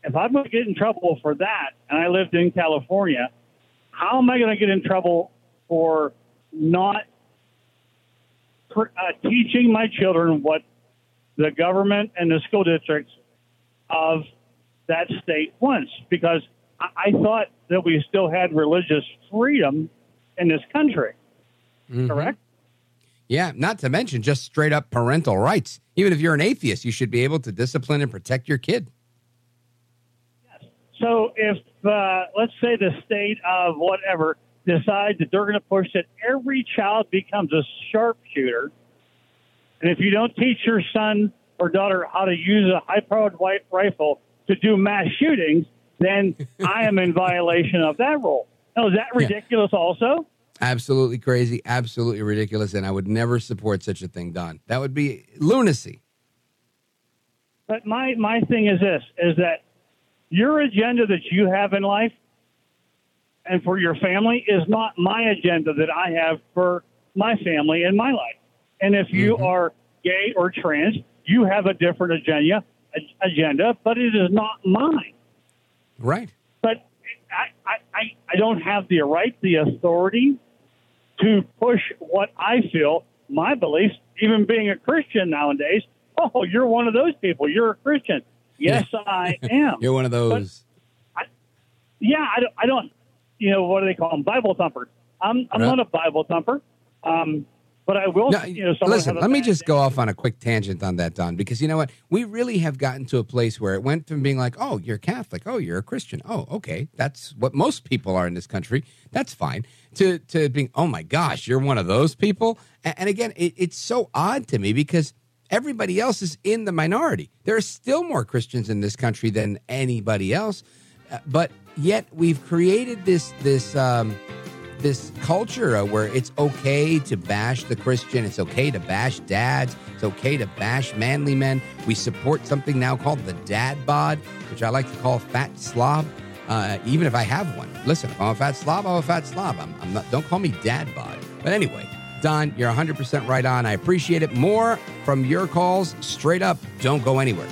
if I'm going to get in trouble for that, and I lived in California, how am I going to get in trouble for not uh, teaching my children what the government and the school districts of that state wants? Because I, I thought that we still had religious freedom in this country.
Mhm.
Correct?
Yeah, not to mention just straight up parental rights. Even if you're an atheist, you should be able to discipline and protect your kid.
So if uh, let's say the state of whatever decides that they're going to push that every child becomes a sharpshooter, and if you don't teach your son or daughter how to use a high-powered white rifle to do mass shootings, then I am in violation of that rule. Now, is that ridiculous? Also,
Absolutely crazy, absolutely ridiculous, and I would never support such a thing, Don. That would be lunacy.
But my my thing is this: is that your agenda that you have in life and for your family is not my agenda that I have for my family and my life. And if you mm-hmm. are gay or trans, you have a different agenda agenda, but it is not mine.
Right.
But I, I, I, I don't have the right, the authority to push what I feel, my beliefs, even being a Christian nowadays. Oh, you're one of those people. You're a Christian. Yes, I am.
You're one of those.
Yeah, I don't, I don't, you know, what do they call them? Bible thumpers. I'm, I'm
Right.
not a Bible thumper. Um, but I will,
No,
you know,
listen, let me just go off on a quick tangent on that, Don, because you know what? We really have gotten to a place where it went from being like, oh, you're Catholic. Oh, you're a Christian. Oh, okay. That's what most people are in this country. That's fine. To, to being, oh my gosh, you're one of those people. And, and again, it, it's so odd to me because everybody else is in the minority. There are still more Christians in this country than anybody else. Uh, but yet we've created this, this, um, this culture uh, where it's okay to bash the Christian, it's okay to bash dads, it's okay to bash manly men. We support something now called the dad bod, which I like to call fat slob. Uh, even if I have one, listen, if I'm a fat slob, I'm a fat slob. I'm, I'm not. Don't call me dad bod. But anyway, Don, you're 100% right on. I appreciate it. More from your calls. Straight up, don't go anywhere.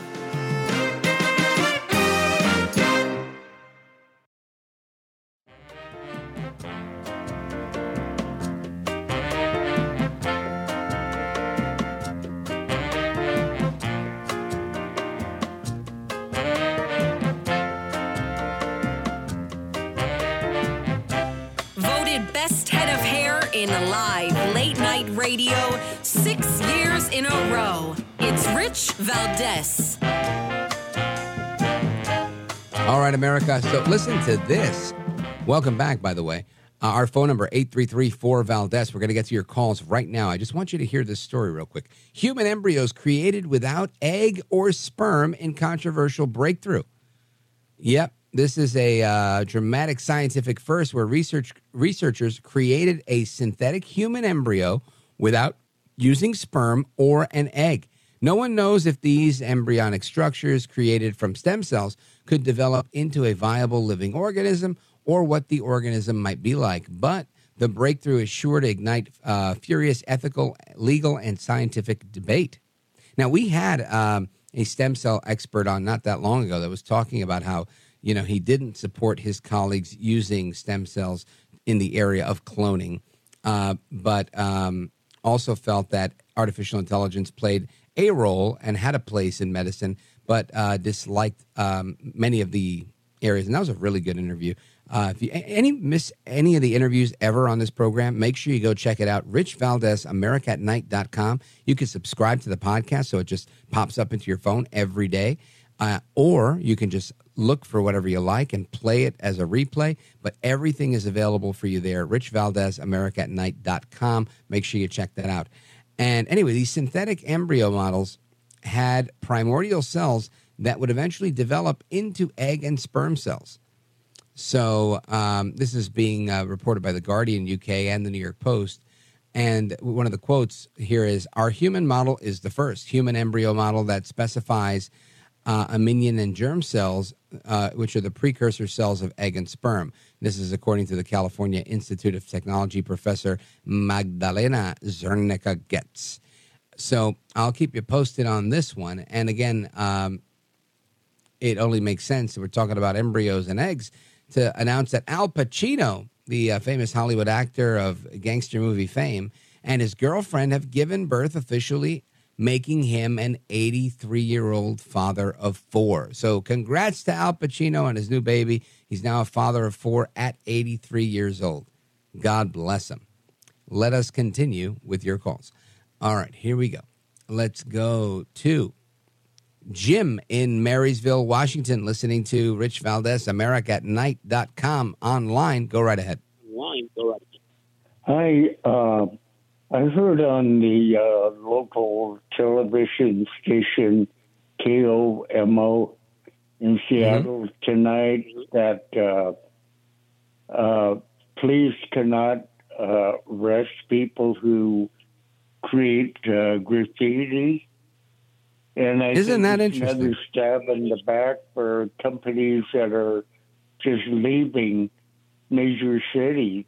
Valdes.
All right, America. So listen to this. Welcome back, by the way. Uh, our phone number, 833-4-VALDES. We're going to get to your calls right now. I just want you to hear this story real quick. Human embryos created without egg or sperm in controversial breakthrough. Yep, this is a uh, dramatic scientific first where research researchers created a synthetic human embryo without using sperm or an egg. No one knows if these embryonic structures created from stem cells could develop into a viable living organism or what the organism might be like. But the breakthrough is sure to ignite uh, furious ethical, legal, and scientific debate. Now, we had um, a stem cell expert on not that long ago that was talking about how, you know, he didn't support his colleagues using stem cells in the area of cloning, uh, but um, also felt that artificial intelligence played a role and had a place in medicine, but uh, disliked um, many of the areas. And that was a really good interview. Uh, if you any miss any of the interviews ever on this program, make sure you go check it out. Rich Valdes, AmericaAtNight.com. You can subscribe to the podcast so it just pops up into your phone every day. Uh, or you can just look for whatever you like and play it as a replay. But everything is available for you there. Rich Valdes, AmericaAtNight.com. Make sure you check that out. And anyway, these synthetic embryo models had primordial cells that would eventually develop into egg and sperm cells. So um, this is being uh, reported by the Guardian UK and the New York Post. And one of the quotes here is Our human model is the first human embryo model that specifies uh, amnion and germ cells, uh, which are the precursor cells of egg and sperm. This is according to the California Institute of Technology professor Magdalena Zernicka Goetz. So I'll keep you posted on this one. And again, um, it only makes sense. We're talking about embryos and eggs to announce that Al Pacino, the uh, famous Hollywood actor of gangster movie fame, and his girlfriend have given birth officially, making him an 83 year old father of four. So, congrats to Al Pacino and his new baby. He's now a father of four at 83 years old. God bless him. Let us continue with your calls. All right, here we go. Let's go to Jim in Marysville, Washington, listening to Rich Valdes, America at night.com online. Go right ahead.
Online, go right ahead. Hi, uh, I heard on the uh, local television station KOMO in Seattle mm-hmm. tonight that uh, uh, police cannot uh, arrest people who create uh, graffiti and I
Isn't that interesting?
Another stab in the back for companies that are just leaving major cities.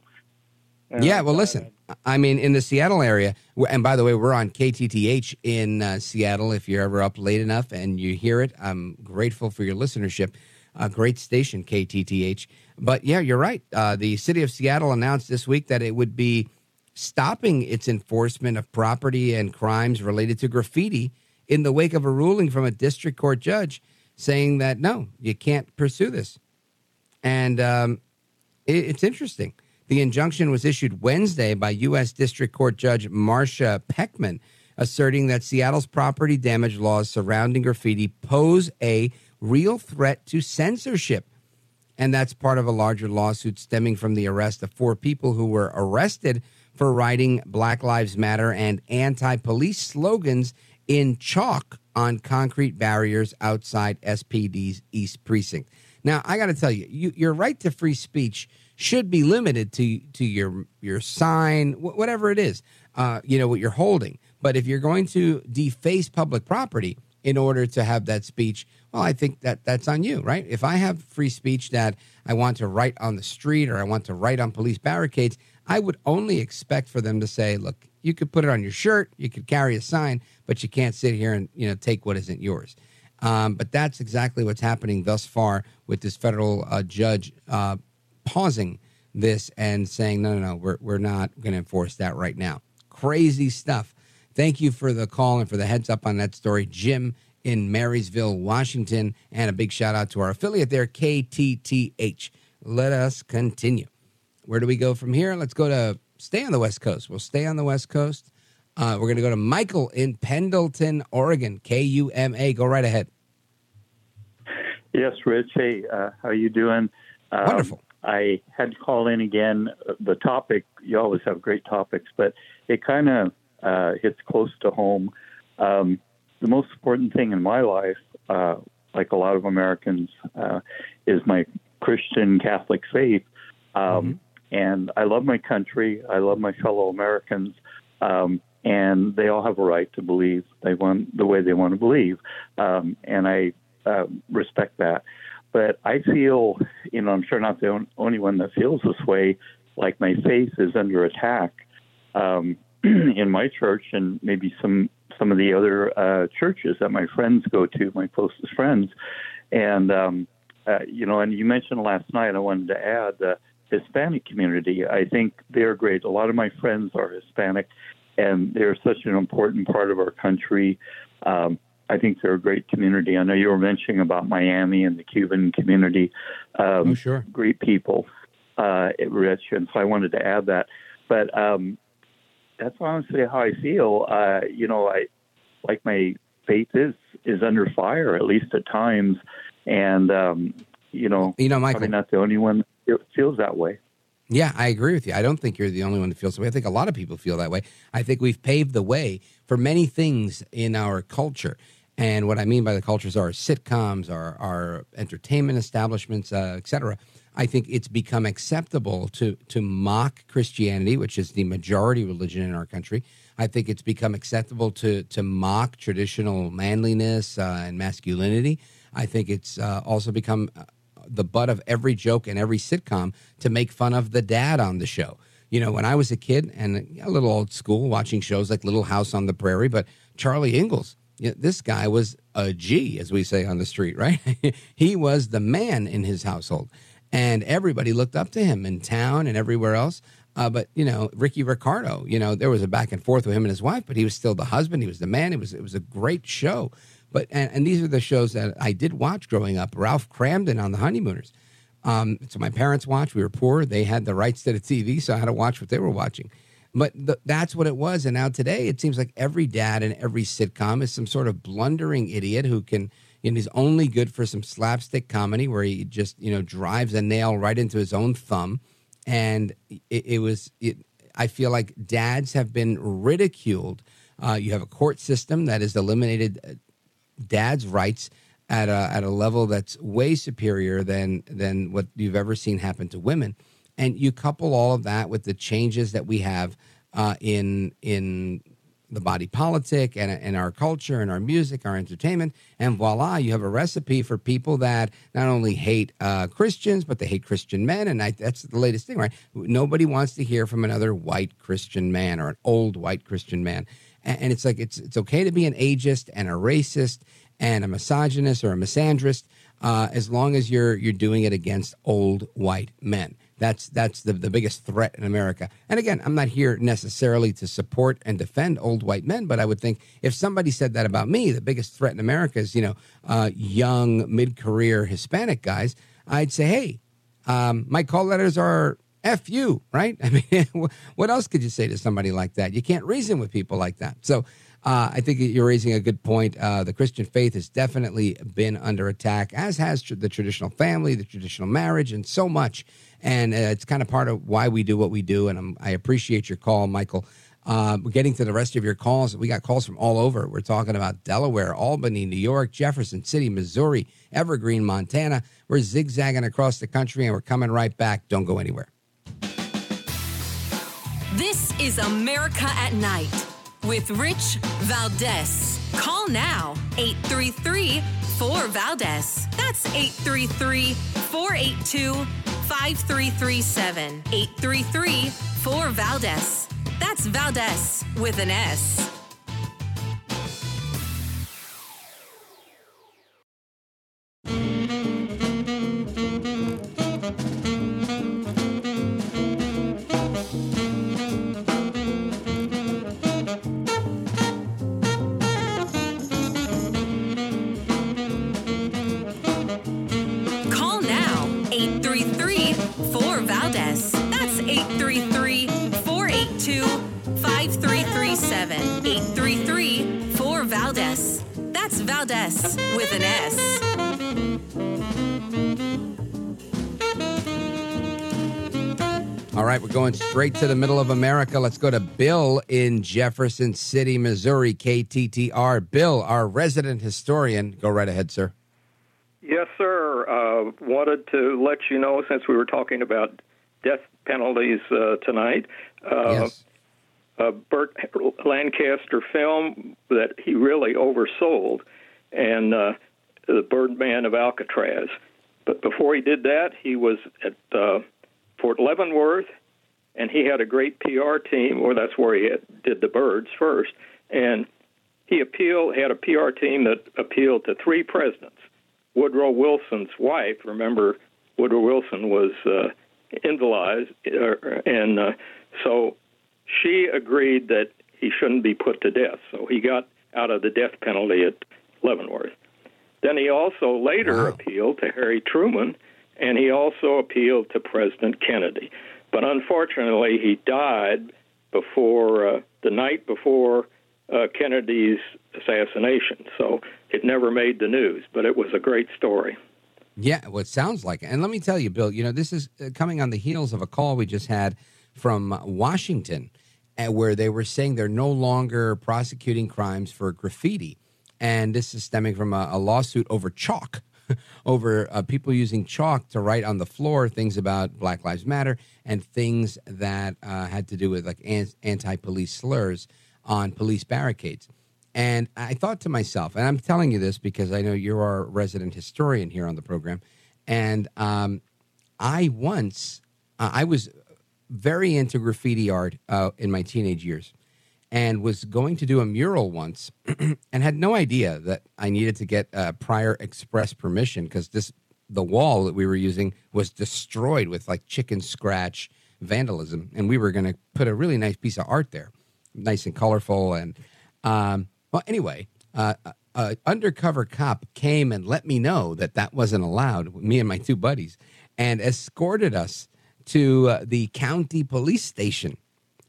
Yeah, well, listen. I mean, in the Seattle area, and by the way, we're on KTTH in uh, Seattle. If you're ever up late enough and you hear it, I'm grateful for your listenership. A great station, KTTH. But yeah, you're right. Uh, the city of Seattle announced this week that it would be stopping its enforcement of property and crimes related to graffiti in the wake of a ruling from a district court judge saying that no, you can't pursue this. And um, it, it's interesting. The injunction was issued Wednesday by U.S. District Court Judge Marsha Pechman, asserting that Seattle's property damage laws surrounding graffiti pose a real threat to censorship. And that's part of a larger lawsuit stemming from the arrest of four people who were arrested for writing Black Lives Matter and anti police slogans in chalk on concrete barriers outside SPD's East Precinct. Now, I got to tell you, you, your right to free speech should be limited to to your your sign, whatever it is, uh, you know what you're holding. But if you're going to deface public property in order to have that speech, well, I think that that's on you, right? If I have free speech that I want to write on the street or I want to write on police barricades, I would only expect for them to say, look, you could put it on your shirt, you could carry a sign, but you can't sit here and you know take what isn't yours. Um, but that's exactly what's happening thus far with this federal uh, judge uh, pausing this and saying, no, no, no, we're, we're not going to enforce that right now. Crazy stuff. Thank you for the call and for the heads up on that story, Jim in Marysville, Washington. And a big shout out to our affiliate there, KTTH. Let us continue. Where do we go from here? Let's go to stay on the West Coast. We'll stay on the West Coast. Uh, we're going to go to Michael in Pendleton, Oregon. K U M A. Go right ahead.
Yes, Rich. Hey, uh, how are you doing?
Um, Wonderful.
I had to call in again. The topic, you always have great topics, but it kind of uh, hits close to home. Um, the most important thing in my life, uh, like a lot of Americans, uh, is my Christian Catholic faith. Um, mm-hmm. And I love my country. I love my fellow Americans. Um, and they all have a right to believe they want the way they want to believe. Um, and I uh, respect that. But I feel, you know, I'm sure not the only one that feels this way. Like my faith is under attack um, in my church and maybe some some of the other uh, churches that my friends go to, my closest friends. And um, uh, you know, and you mentioned last night. I wanted to add the Hispanic community. I think they're great. A lot of my friends are Hispanic, and they're such an important part of our country. Um, I think they're a great community. I know you were mentioning about Miami and the Cuban community. Um,
oh, sure.
Great people, uh, Rich, and so I wanted to add that. But um, that's honestly how I feel. Uh, you know, I like my faith is is under fire at least at times, and um, you know,
you know, Michael,
probably not the only one that feels that way.
Yeah, I agree with you. I don't think you're the only one that feels that way. I think a lot of people feel that way. I think we've paved the way for many things in our culture. And what I mean by the cultures are sitcoms, our, our entertainment establishments, uh, et cetera. I think it's become acceptable to to mock Christianity, which is the majority religion in our country. I think it's become acceptable to to mock traditional manliness uh, and masculinity. I think it's uh, also become uh, the butt of every joke and every sitcom to make fun of the dad on the show. You know, when I was a kid and a little old school, watching shows like Little House on the Prairie, but Charlie Ingalls this guy was a G, as we say on the street, right? he was the man in his household, and everybody looked up to him in town and everywhere else. Uh, but you know, Ricky Ricardo, you know, there was a back and forth with him and his wife, but he was still the husband. He was the man. It was it was a great show. But and, and these are the shows that I did watch growing up. Ralph Kramden on the Honeymooners. Um, so my parents watched. We were poor. They had the rights to the TV, so I had to watch what they were watching. But th- that's what it was. And now today, it seems like every dad in every sitcom is some sort of blundering idiot who can, he's only good for some slapstick comedy where he just, you know, drives a nail right into his own thumb. And it, it was, it, I feel like dads have been ridiculed. Uh, you have a court system that has eliminated uh, dads' rights at a, at a level that's way superior than than what you've ever seen happen to women and you couple all of that with the changes that we have uh, in in the body politic and, and our culture and our music, our entertainment, and voila, you have a recipe for people that not only hate uh, Christians but they hate Christian men, and I, that's the latest thing, right? Nobody wants to hear from another white Christian man or an old white Christian man, and, and it's like it's it's okay to be an ageist and a racist and a misogynist or a misandrist uh, as long as you're you're doing it against old white men. That's that's the, the biggest threat in America. And again, I'm not here necessarily to support and defend old white men, but I would think if somebody said that about me, the biggest threat in America is you know uh, young mid career Hispanic guys. I'd say, hey, um, my call letters are F you, right? I mean, what else could you say to somebody like that? You can't reason with people like that. So uh, I think you're raising a good point. Uh, the Christian faith has definitely been under attack, as has tr- the traditional family, the traditional marriage, and so much and uh, it's kind of part of why we do what we do. And I'm, i appreciate your call, Michael. Uh, we're getting to the rest of your calls. We got calls from all over. We're talking about Delaware, Albany, New York, Jefferson City, Missouri, Evergreen, Montana. We're zigzagging across the country, and we're coming right back. Don't go anywhere.
This is America at Night with Rich Valdes. Call now 833 4 Valdes. That's 833 482 5337 833 4 Valdes. That's Valdes with an S.
straight to the middle of America. Let's go to Bill in Jefferson City, Missouri, KTTR. Bill, our resident historian. Go right ahead, sir.
Yes, sir. Uh, wanted to let you know since we were talking about death penalties uh, tonight. Uh,
yes.
A Burt Lancaster film that he really oversold, and uh, the Birdman of Alcatraz. But before he did that, he was at uh, Fort Leavenworth, and he had a great PR team. Or that's where he had, did the birds first, and he appealed had a PR team that appealed to three presidents. Woodrow Wilson's wife, remember, Woodrow Wilson was uh, invalidized, uh, and uh, so she agreed that he shouldn't be put to death. So he got out of the death penalty at Leavenworth. Then he also later wow. appealed to Harry Truman, and he also appealed to President Kennedy. But unfortunately, he died before uh, the night before uh, Kennedy's assassination. So it never made the news, but it was a great story.
Yeah, well, it sounds like it. And let me tell you, Bill, you know, this is uh, coming on the heels of a call we just had from Washington uh, where they were saying they're no longer prosecuting crimes for graffiti. And this is stemming from a, a lawsuit over chalk, over uh, people using chalk to write on the floor things about Black Lives Matter and things that uh, had to do with like anti police slurs on police barricades. And I thought to myself, and I'm telling you this because I know you're our resident historian here on the program, and um, I once uh, I was very into graffiti art uh, in my teenage years, and was going to do a mural once, and had no idea that I needed to get uh, prior express permission because this the wall that we were using was destroyed with like chicken scratch vandalism, and we were going to put a really nice piece of art there, nice and colorful, and um, well, anyway, uh, uh, undercover cop came and let me know that that wasn't allowed. Me and my two buddies, and escorted us to uh, the county police station.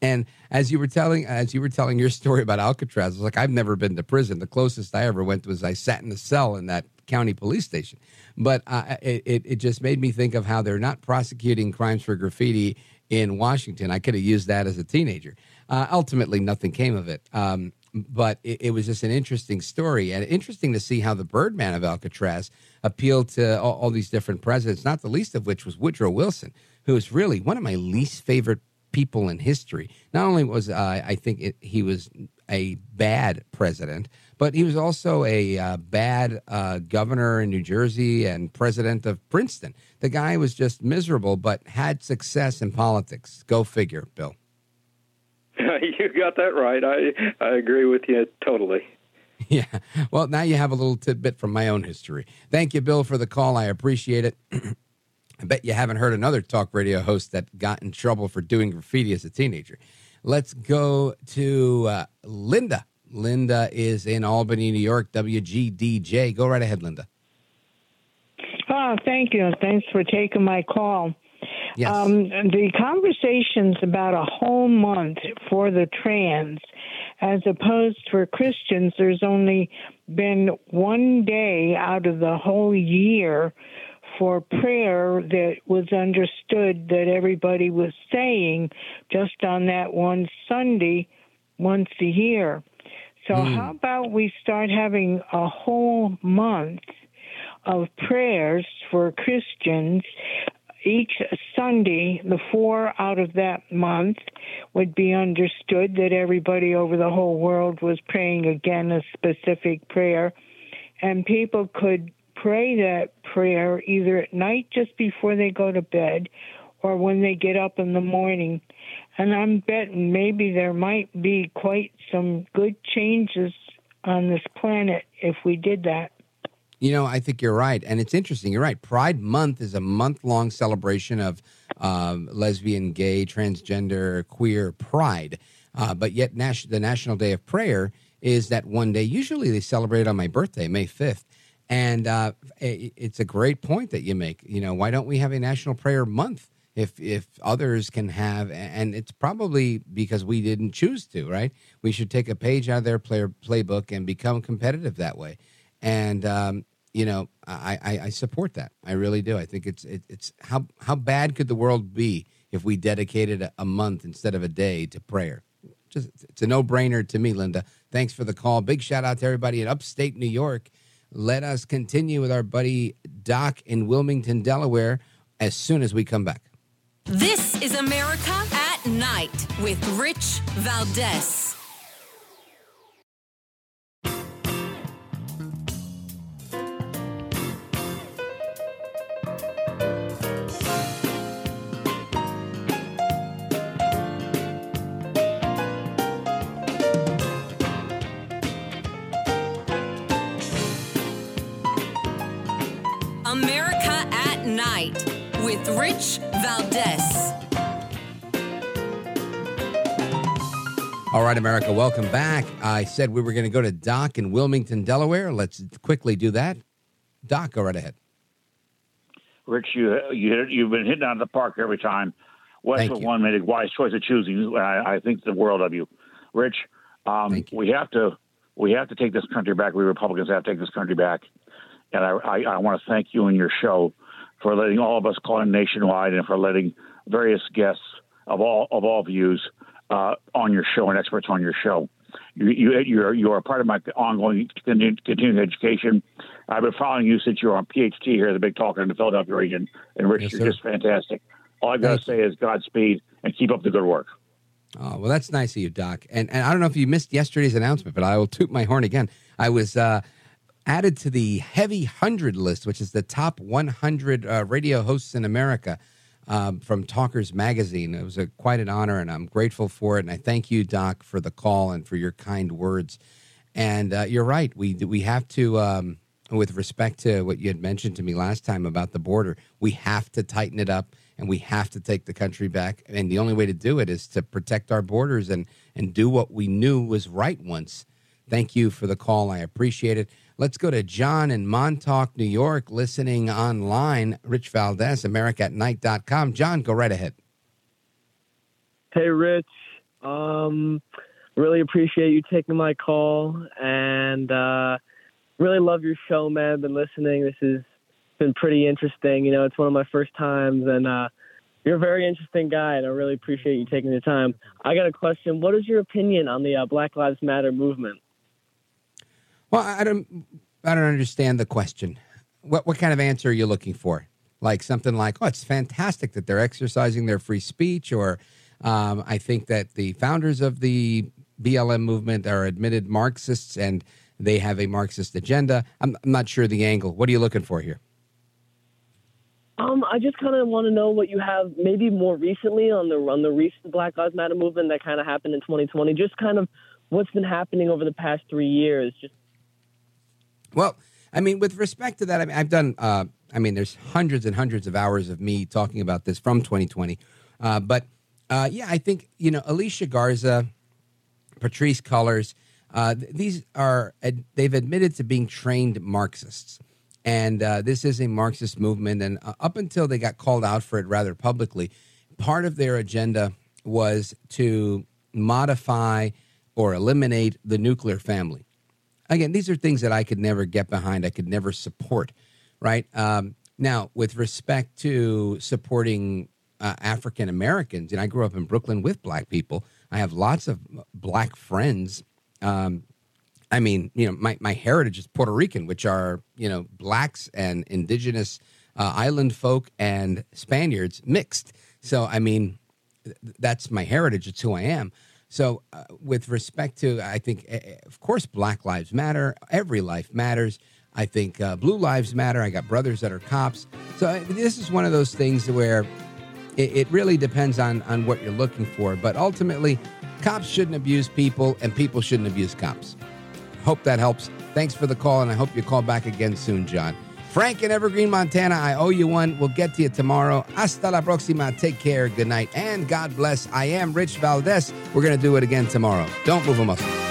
And as you were telling, as you were telling your story about Alcatraz, I was like, I've never been to prison. The closest I ever went was I sat in a cell in that county police station. But uh, it, it just made me think of how they're not prosecuting crimes for graffiti in Washington. I could have used that as a teenager. Uh, ultimately, nothing came of it. Um, but it, it, was just an interesting story and interesting to see how the Birdman of Alcatraz appealed to all, all, these different presidents, not the least of which was Woodrow Wilson, who is really one of my least favorite people in history. Not only was uh, I think it, he was a bad president, but he was also a uh, bad uh, governor in New Jersey and president of Princeton. The guy was just miserable, but had success in politics. Go figure, Bill.
you got that right. I I agree with you totally.
Yeah. Well, now you have a little tidbit from my own history. Thank you, Bill, for the call. I appreciate it. I bet you haven't heard another talk radio host that got in trouble for doing graffiti as a teenager. Let's go to uh, Linda. Linda is in Albany, New York, WGDJ. Go right ahead, Linda.
Oh, thank you. Thanks for taking my call.
Yes.
Um, the conversations about a whole month for the trans, as opposed for Christians, there's only been one day out of the whole year for prayer that was understood that everybody was saying just on that one Sunday once a year. So, mm. how about we start having a whole month of prayers for Christians each Sunday, the four out of that month would be understood that everybody over the whole world was praying again a specific prayer, and people could pray that prayer either at night just before they go to bed or when they get up in the morning. And I'm betting maybe there might be quite some good changes on this planet if we did that.
You know, I think you're right. And it's interesting. You're right. Pride Month is a month long celebration of um, lesbian, gay, transgender, queer pride. Uh, but yet, the National Day of Prayer is that one day. Usually they celebrate it on my birthday, May 5th. And uh, it's a great point that you make. You know, why don't we have a National Prayer Month? if if others can have and it's probably because we didn't choose to right we should take a page out of their player playbook and become competitive that way and um, you know, I, I, I, support that. I really do. I think it's it, it's how how bad could the world be if we dedicated a, a month instead of a day to prayer. Just it's a no brainer to me, Linda. Thanks for the call. Big shout out to everybody in upstate New York. Let us continue with our buddy Doc in Wilmington, Delaware, as soon as we come back.
This is America at Night with Rich Valdes. Rich Valdes.
All right, America, welcome back. I said we were going to go to Doc in Wilmington, Delaware. Let's quickly do that. Doc, go right ahead.
Rich, you you you've been hitting out of the park every time. Westwood One made a wise choice of choosing. I, I think the world of you, Rich. Um, we have to we have to take this country back. We Republicans have to take this country back, and I I, I want to thank you and your show for letting all of us call in nationwide and for letting various guests of all of all views uh, on your show and experts on your show. You, you, you're, you're a part of my ongoing continuing education. I've been following you since you were on PhD here, at the big talker in the Philadelphia region. And Rich,
Yes,
you're
sir.
just fantastic. All I've got to say is Godspeed and keep up the good work.
Oh, well, that's nice of you, Doc. And, and I don't know if you missed yesterday's announcement, but I will toot my horn again. I was uh, added to the Heavy 100 list, which is the top 100 uh, radio hosts in America um, from Talkers Magazine. It was a, quite an honor, and I'm grateful for it. And I thank you, Doc, for the call and for your kind words. And uh, you're right. We, we have to, um, with respect to what you had mentioned to me last time about the border, we have to tighten it up and we have to take the country back. And the only way to do it is to protect our borders and, and do what we knew was right once. Thank you for the call. I appreciate it. Let's go to John in Montauk, New York, listening online. Rich Valdes, AmericaAtNight.com. John, go right ahead.
Hey, Rich. Um, really appreciate you taking my call and uh, really love your show, man. I've Been listening. This has been pretty interesting. You know, it's one of my first times, and uh, you're a very interesting guy, and I really appreciate you taking the time. I got a question. What is your opinion on the uh, Black Lives Matter movement?
Well, I don't, I don't understand the question. What, what kind of answer are you looking for? Like something like, oh, it's fantastic that they're exercising their free speech, or um, I think that the founders of the BLM movement are admitted Marxists and they have a Marxist agenda. I'm, I'm not sure the angle. What are you looking for here?
Um, I just kind of want to know what you have, maybe more recently on the on the recent Black Lives Matter movement that kind of happened in 2020. Just kind of what's been happening over the past three years. Just
Well, I mean, with respect to that, I mean, I've done. Uh, I mean, there's hundreds and hundreds of hours of me talking about this from 2020. Uh, but uh, yeah, I think you know Alicia Garza, Patrisse Cullors. Uh, th- these are ad- they've admitted to being trained Marxists, and uh, this is a Marxist movement. And uh, up until they got called out for it rather publicly, part of their agenda was to modify or eliminate the nuclear family again, these are things that I could never get behind. I could never support, right? Um, now, with respect to supporting uh, African Americans, and I grew up in Brooklyn with black people. I have lots of black friends. Um, I mean, you know, my, my heritage is Puerto Rican, which are, you know, blacks and indigenous uh, island folk and Spaniards mixed. So, I mean, th- that's my heritage. It's who I am. So, uh, with respect to, I think, of course, Black Lives Matter. Every life matters. I think uh, Blue Lives Matter. I got brothers that are cops. So, this is one of those things where it, it really depends on on what you're looking for. But ultimately, cops shouldn't abuse people, and people shouldn't abuse cops. Hope that helps. Thanks for the call, and I hope you call back again soon, John. Frank in Evergreen, Montana, I owe you one. We'll get to you tomorrow. Hasta la próxima. Take care. Good night. And God bless. I am Rich Valdes. We're going to do it again tomorrow. Don't move a muscle.